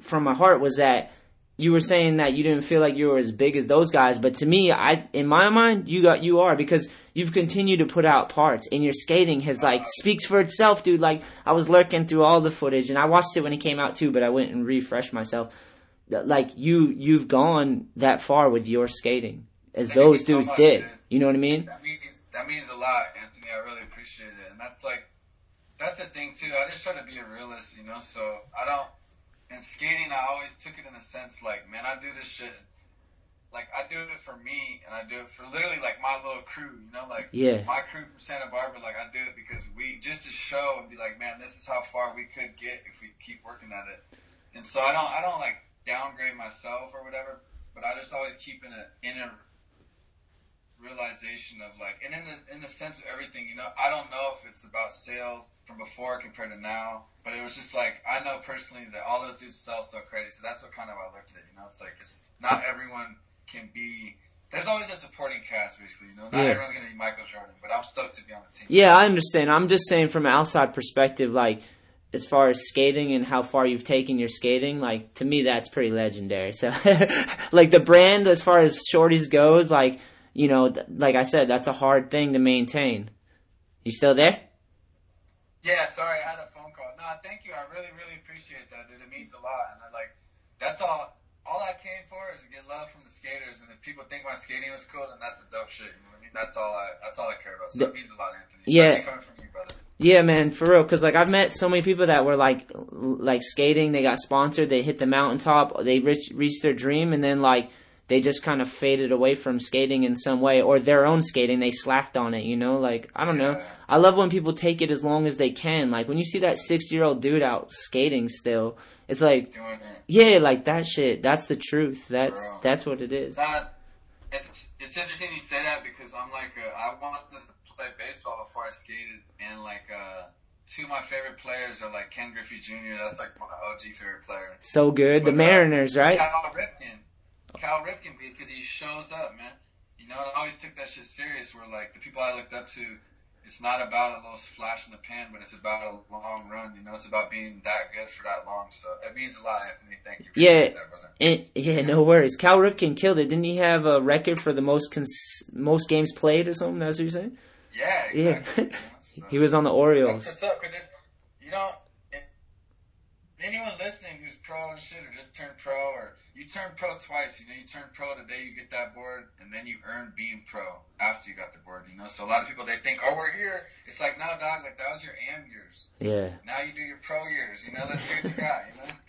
from my heart, was that you were saying that you didn't feel like you were as big as those guys. But to me, I in my mind, you got you are because you've continued to put out parts, and your skating has like speaks for itself, dude. Like I was lurking through all the footage, and I watched it when it came out too. But I went and refreshed myself. Like you, you've gone that far with your skating as those dudes much, did. You know what I mean? That means that means a lot, Anthony. I really appreciate it, and that's like that's the thing too. I just try to be a realist, you know. So I don't. In skating, I always took it in a sense like, man, I do this shit. Like I do it for me, and I do it for literally like my little crew, you know, like Yeah. my crew from Santa Barbara. Like I do it because we just to show and be like, man, this is how far we could get if we keep working at it. And so I don't, I don't like downgrade myself or whatever, but I just always keep in a inner realization of like, and in the in the sense of everything, you know, I don't know if it's about sales from before compared to now, but it was just like I know personally that all those dudes sell so crazy, so that's what kind of I looked at it. You know, it's like it's not everyone can be. There's always a supporting cast, basically. You know, not Yeah. everyone's gonna be Michael Jordan, but I'm stoked to be on the team. Yeah, I understand. I'm just saying from an outside perspective, like as far as skating and how far you've taken your skating, like to me that's pretty legendary. So, like the brand as far as Shorty's goes, like you know, th- like I said, that's a hard thing to maintain. You still there? Yeah, sorry, I had a phone call. No, thank you. I really, really appreciate that, dude. It means a lot, and I like that's all. All I came for is to get love from the skaters, and if people think my skating was cool, then that's the dope shit. You know what I mean? That's all I. That's all I care about. So The- it means a lot, Anthony. Yeah. Coming from you, brother. Yeah, man, for real. Cause like I've met so many people that were like, like skating. They got sponsored. They hit the mountaintop. They reached reached their dream, and then like they just kind of faded away from skating in some way, or their own skating. They slacked on it. You know, like I don't know. I love when people take it as long as they can. Like when you see that sixty year old dude out skating still, it's like, Doing it. yeah, like that shit. That's the truth. That's Bro. that's what it is. It's. It's it's interesting you say that because I'm like uh, I wanted to play baseball before I skated, and like uh, two of my favorite players are like Ken Griffey Jr. That's like my OG favorite player. So good. The But, uh, Mariners, right? Cal Ripken. Cal Ripken because he shows up, man. You know, I always took that shit serious. Where like the people I looked up to, it's not about a little flash in the pan, but it's about a long run. You know, it's about being that good for that long. So it means a lot, Anthony. Thank you. Yeah. That, brother. And, yeah, no worries. Cal Ripken killed it. Didn't he have a record for the most cons- most games played or something? That's what you're saying? Yeah, Yeah. exactly. you know, so. He was on the Orioles. what's up, you know, anyone listening who's pro and shit, or just turned pro, or you turn pro twice, you know, you turn pro the day you get that board, and then you earn being pro after you got the board, you know. So a lot of people they think, oh, we're here. It's like, no, dog, like that was your AM years. Yeah. Now you do your pro years, you know. Let's what you got,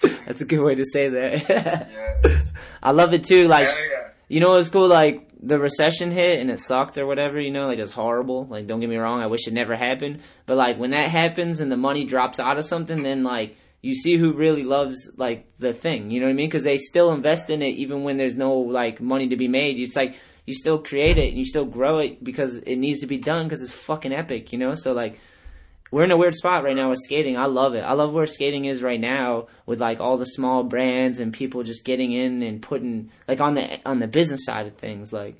you know. That's a good way to say that. yeah. I love it too. Like, Hell yeah. you know it's cool? Like, the recession hit and it sucked or whatever, you know, like it's horrible. Like, don't get me wrong, I wish it never happened. But like, when that happens and the money drops out of something, then like, you see who really loves like the thing, you know what I mean? Because they still invest in it even when there's no like money to be made. It's like you still create it and you still grow it because it needs to be done because it's fucking epic, you know. So like, we're in a weird spot right now with skating. I love it. I love where skating is right now with like all the small brands and people just getting in and putting like on the on the business side of things. Like,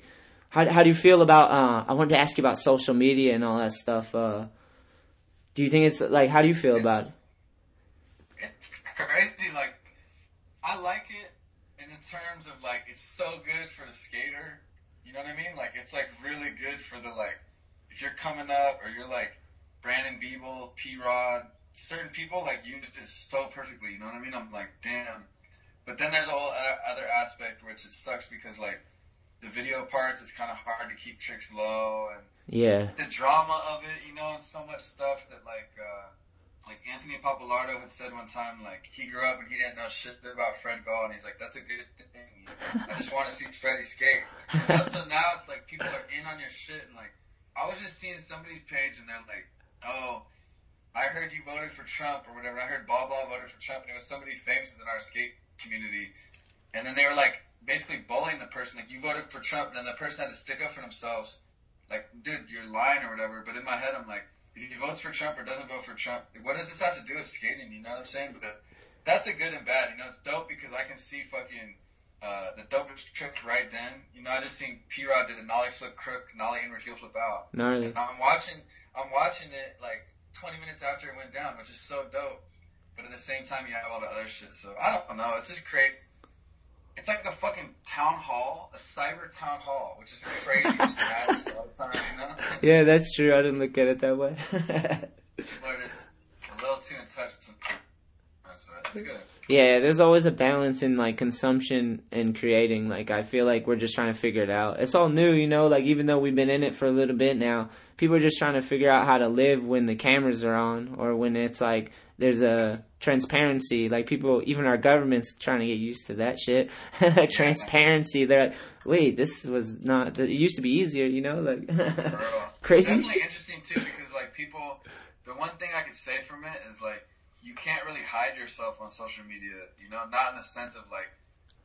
how how do you feel about? Uh, I wanted to ask you about social media and all that stuff. Uh, do you think it's like how do you feel about? it? crazy. Like, I like it in terms of like it's so good for the skater. You know what I mean? Like, it's like really good for the like if you're coming up or you're like Brandon Biebel, P Rod, certain people like used it so perfectly. You know what I mean? I'm like, damn. But then there's a whole other- other aspect which it sucks because like the video parts, it's kind of hard to keep tricks low and Yeah, the drama of it, you know, and so much stuff that like uh like Anthony Pappalardo had said one time, like he grew up and he didn't know shit about Fred Gall, and he's like, "That's a good thing. I just want to see Freddie skate." So now it's like people are in on your shit, and like I was just seeing somebody's page, and they're like, "Oh, I heard you voted for Trump or whatever. I heard blah blah voted for Trump, and it was somebody famous in our skate community, and then they were like basically bullying the person, like you voted for Trump, and then the person had to stick up for themselves, like, dude, you're lying or whatever. But in my head, I'm like, he votes for Trump or doesn't vote for Trump, what does this have to do with skating? You know what I'm saying? But that's a good and bad. You know, it's dope because I can see fucking uh, the dopest trick right then. You know, I just seen P Rod did a nollie flip crook, nollie inward heel flip out. Gnarly. And I'm watching, I'm watching it like 20 minutes after it went down, which is so dope. But at the same time, you have all the other shit. So I don't know. It just creates. It's like a fucking town hall, a cyber town hall, which is crazy. just madness all the time, you know. Yeah, that's true. I didn't look at it that way. People are just a little too in touch with. That's right. It's good. yeah, there's always a balance in like consumption and creating. Like I feel like we're just trying to figure it out. It's all new, you know. Like even though we've been in it for a little bit now, people are just trying to figure out how to live when the cameras are on or when it's like there's a transparency. Like people, even our government's trying to get used to that shit. transparency. They're like, wait, this was not. It used to be easier, you know. Like crazy. Definitely interesting too because like people, the one thing I could say from it is like you can't really hide yourself on social media. You know, not in the sense of like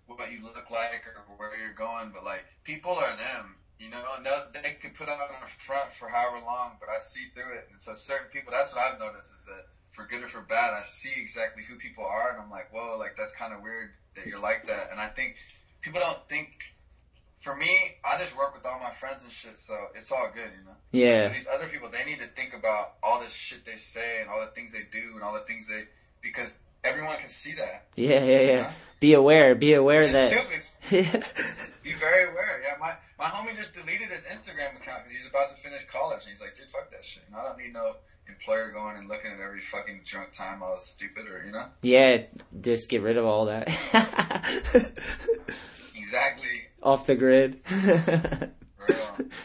what you look like or where you're going, but like people are them. You know, and they can put on a front for however long, but I see through it. And so certain people, that's what I've noticed is that for good or for bad, I see exactly who people are, and I'm like, whoa, like that's kind of weird that you're like that. And I think people don't think. For me, I just work with all my friends and shit, so it's all good, you know. Yeah. For these other people, they need to think about all the shit they say and all the things they do and all the things they because everyone can see that. Yeah, yeah, yeah. Be aware. Be aware It's that. stupid. Be very aware. Yeah, my my homie just deleted his Instagram account because he's about to finish college, and he's like, dude, fuck that shit. I don't need no employer going and looking at every fucking drunk time I was stupid or you know. yeah, just get rid of all that. Exactly. Off the grid.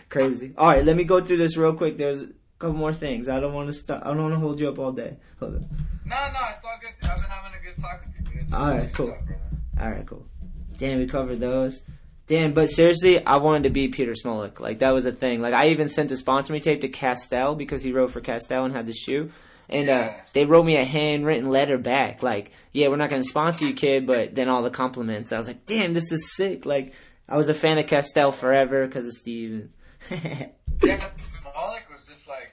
Crazy. All right, let me go through this real quick. There's a couple more things. I don't want to stop. I don't want to hold you up all day. Hold on. No, no, it's all good. I've been having a good talk with you. All right, cool. stuff. All right, cool. Damn, we covered those. Damn, but seriously, I wanted to be Peter Smolik. Like that was a thing. Like I even sent a sponsor me tape to Kastel because he wrote for Kastel and had the shoe. And uh, they wrote me a handwritten letter back, like, "Yeah, we're not gonna sponsor you, kid," but then all the compliments. I was like, "Damn, this is sick!" Like, I was a fan of Kastel forever because of Steve. Yeah, Smolik was just like,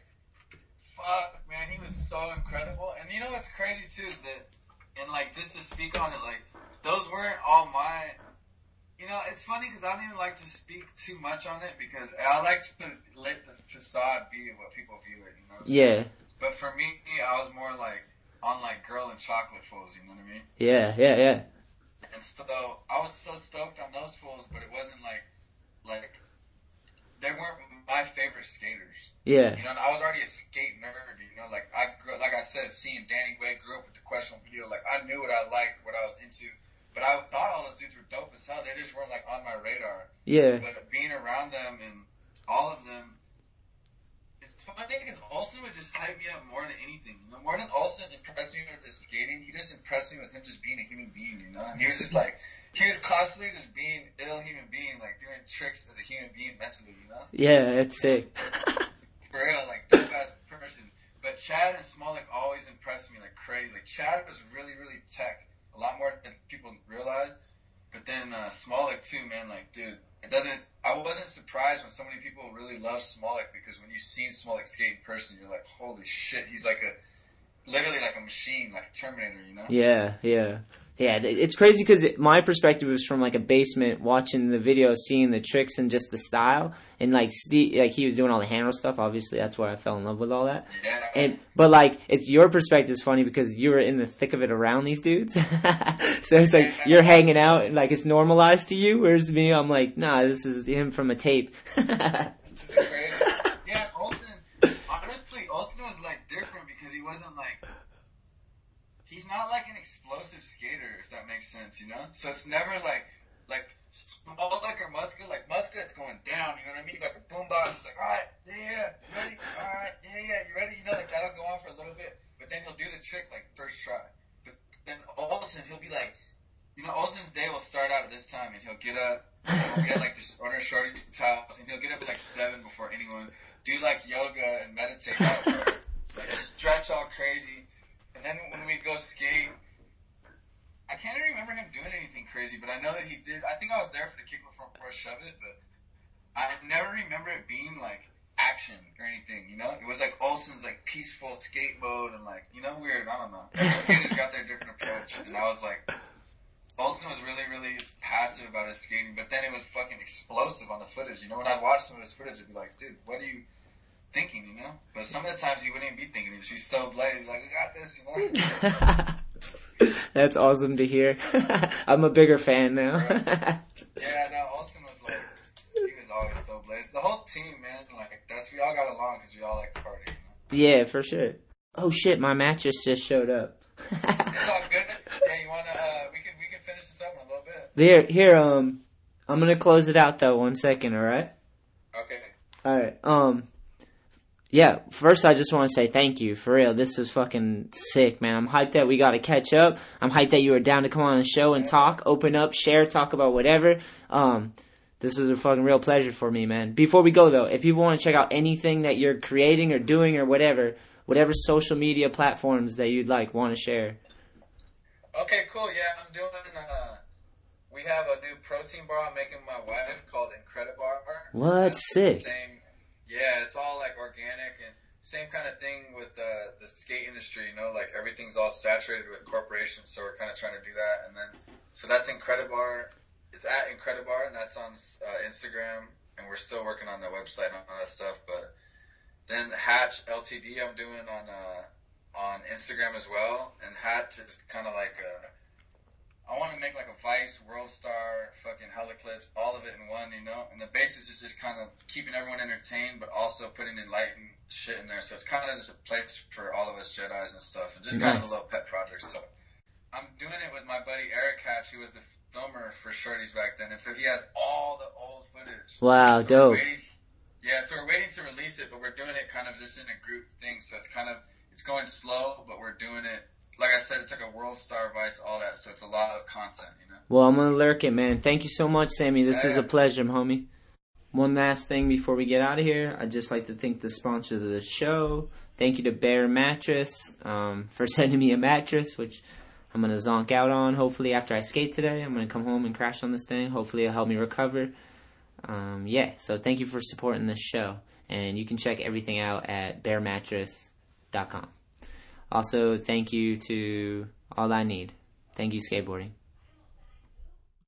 fuck, man, he was so incredible. And you know what's crazy too is that, and like just to speak on it, like those weren't all my. You know, it's funny because I don't even like to speak too much on it because I like to let the facade be what people view it. You know. yeah, But for me, I was more like on like girl and chocolate fools. You know what I mean? yeah, yeah, yeah, And so I was so stoked on those fools, but it wasn't like like they weren't my favorite skaters. yeah, You know, I was already a skate nerd. You know, like I grew, like I said, seeing Danny Way grew up with the questionable video. Like I knew what I liked, what I was into, but I thought all those dudes were dope as hell. They just weren't like on my radar. yeah, But being around them and all of them, it's funny because Olson would just hype me up more than anything. You know, more than Olson impressed me with his skating, he just impressed me with him just being a human being. You know, and he was just like. He was constantly just being ill human being, like doing tricks as a human being mentally, you know? yeah. It's sick. For real, like dope ass person. But Chad and Smolik always impressed me like crazy. Like Chad was really, really tech, a lot more than people realize. But then uh, Smolik too, man. Like, dude, it doesn't. I wasn't surprised when so many people really love Smolik because when you've seen Smolik skate in person, you're like, holy shit, he's like a, literally like a machine, like a Terminator, you know? Yeah, yeah, yeah. It's crazy because my perspective was from like a basement, watching the video, seeing the tricks and just the style, and like Steve, like he was doing all the handle stuff. Obviously, that's where I fell in love with all that. And but like it's your perspective is funny because you were in the thick of it around these dudes, so it's like you're hanging out and like it's normalized to you. Whereas me, I'm like, nah, this is him from a tape. Yeah, Olson. Honestly, Olson was like different because he wasn't like. He's not like an skater, if that makes sense, you know. So it's never like like Smolik or Muska. Like Muska, it's going down. You know what I mean? You got the boom box. It's like, all right, yeah, you ready? All right, yeah, yeah, you ready? You know, like that'll go on for a little bit, but then he'll do the trick like first try. But then Olson, he'll be like. You know, Olson's day will start out at this time, and he'll get up, he'll get like this shorties and towels, and he'll get up at like seven before anyone, do like yoga and meditate, like stretch all crazy, and then when we go skate, I can't even remember him doing anything crazy, but I know that he did. I think I was there for the kick before, before shove it, but I never remember it being like action or anything, you know? It was like Olson's like peaceful skate mode and like, you know, weird, I don't know. Every skater's got their different approach and I was like, Olson was really, really passive about his skating, but then it was fucking explosive on the footage. You know, when I'd watch some of his footage, I'd be like, dude, what are you thinking, you know? But some of the times he wouldn't even be thinking. He'd be so blazed, like, I got this, you know? That's awesome to hear. I'm a bigger fan now. yeah, no, Olson was like, he was always so blazed. The whole team, man, like, that's, we all got along because we all like to party, you know? yeah, for sure. Oh shit, my mattress just showed up. It's all good. Yeah, you wanna, uh, we can, we can finish this up in a little bit. Here, here, um, I'm gonna close it out though. One second, all right? Okay. All right. Um, yeah. First, I just want to say thank you for real. This was fucking sick, man. I'm hyped that we got to catch up. I'm hyped that you were down to come on the show and talk, open up, share, talk about whatever. Um, this was a fucking real pleasure for me, man. Before we go though, if people want to check out anything that you're creating or doing or whatever, whatever social media platforms that you'd like want to share. Okay, cool. Yeah, I'm doing. Uh, we have a new protein bar I'm making my wife called Incredibar. What? It's Sick. Same. Yeah, it's all like organic and same kind of thing with the the skate industry. You know, like everything's all saturated with corporations, so we're kind of trying to do that. And then, so that's Incredibar. It's at Incredibar, and that's on uh, Instagram. And we're still working on the website and all that stuff. But then Hatch Ltd. I'm doing on uh, on Instagram as well. And Hatch is kind of like a I want to make like a Vice, World Star, fucking Hellaclips, all of it in one, you know? And the basis is just kind of keeping everyone entertained, but also putting enlightened shit in there. So it's kind of just a place for all of us Jedi's and stuff, and just kind of a little pet project. So I'm doing it with my buddy Eric Hatch, who was the filmer for Shorty's back then, and so he has all the old footage. Wow, So dope. waiting- yeah, so we're waiting to release it, but we're doing it kind of just in a group thing. So it's kind of it's going slow, but we're doing it. Like I said, it's like a World Star Vice, all that. So it's a lot of content, you know. Well, I'm gonna lurk it, man. Thank you so much, Sammy. This was a Yeah. pleasure, homie. One last thing before we get out of here, I'd just like to thank the sponsors of the show. Thank you to Bear Mattress um, for sending me a mattress, which I'm gonna zonk out on. Hopefully, after I skate today, I'm gonna come home and crash on this thing. Hopefully, it'll help me recover. Um, yeah, so thank you for supporting this show, and you can check everything out at bearmattress.com. Also, thank you to All I Need. Thank you, skateboarding.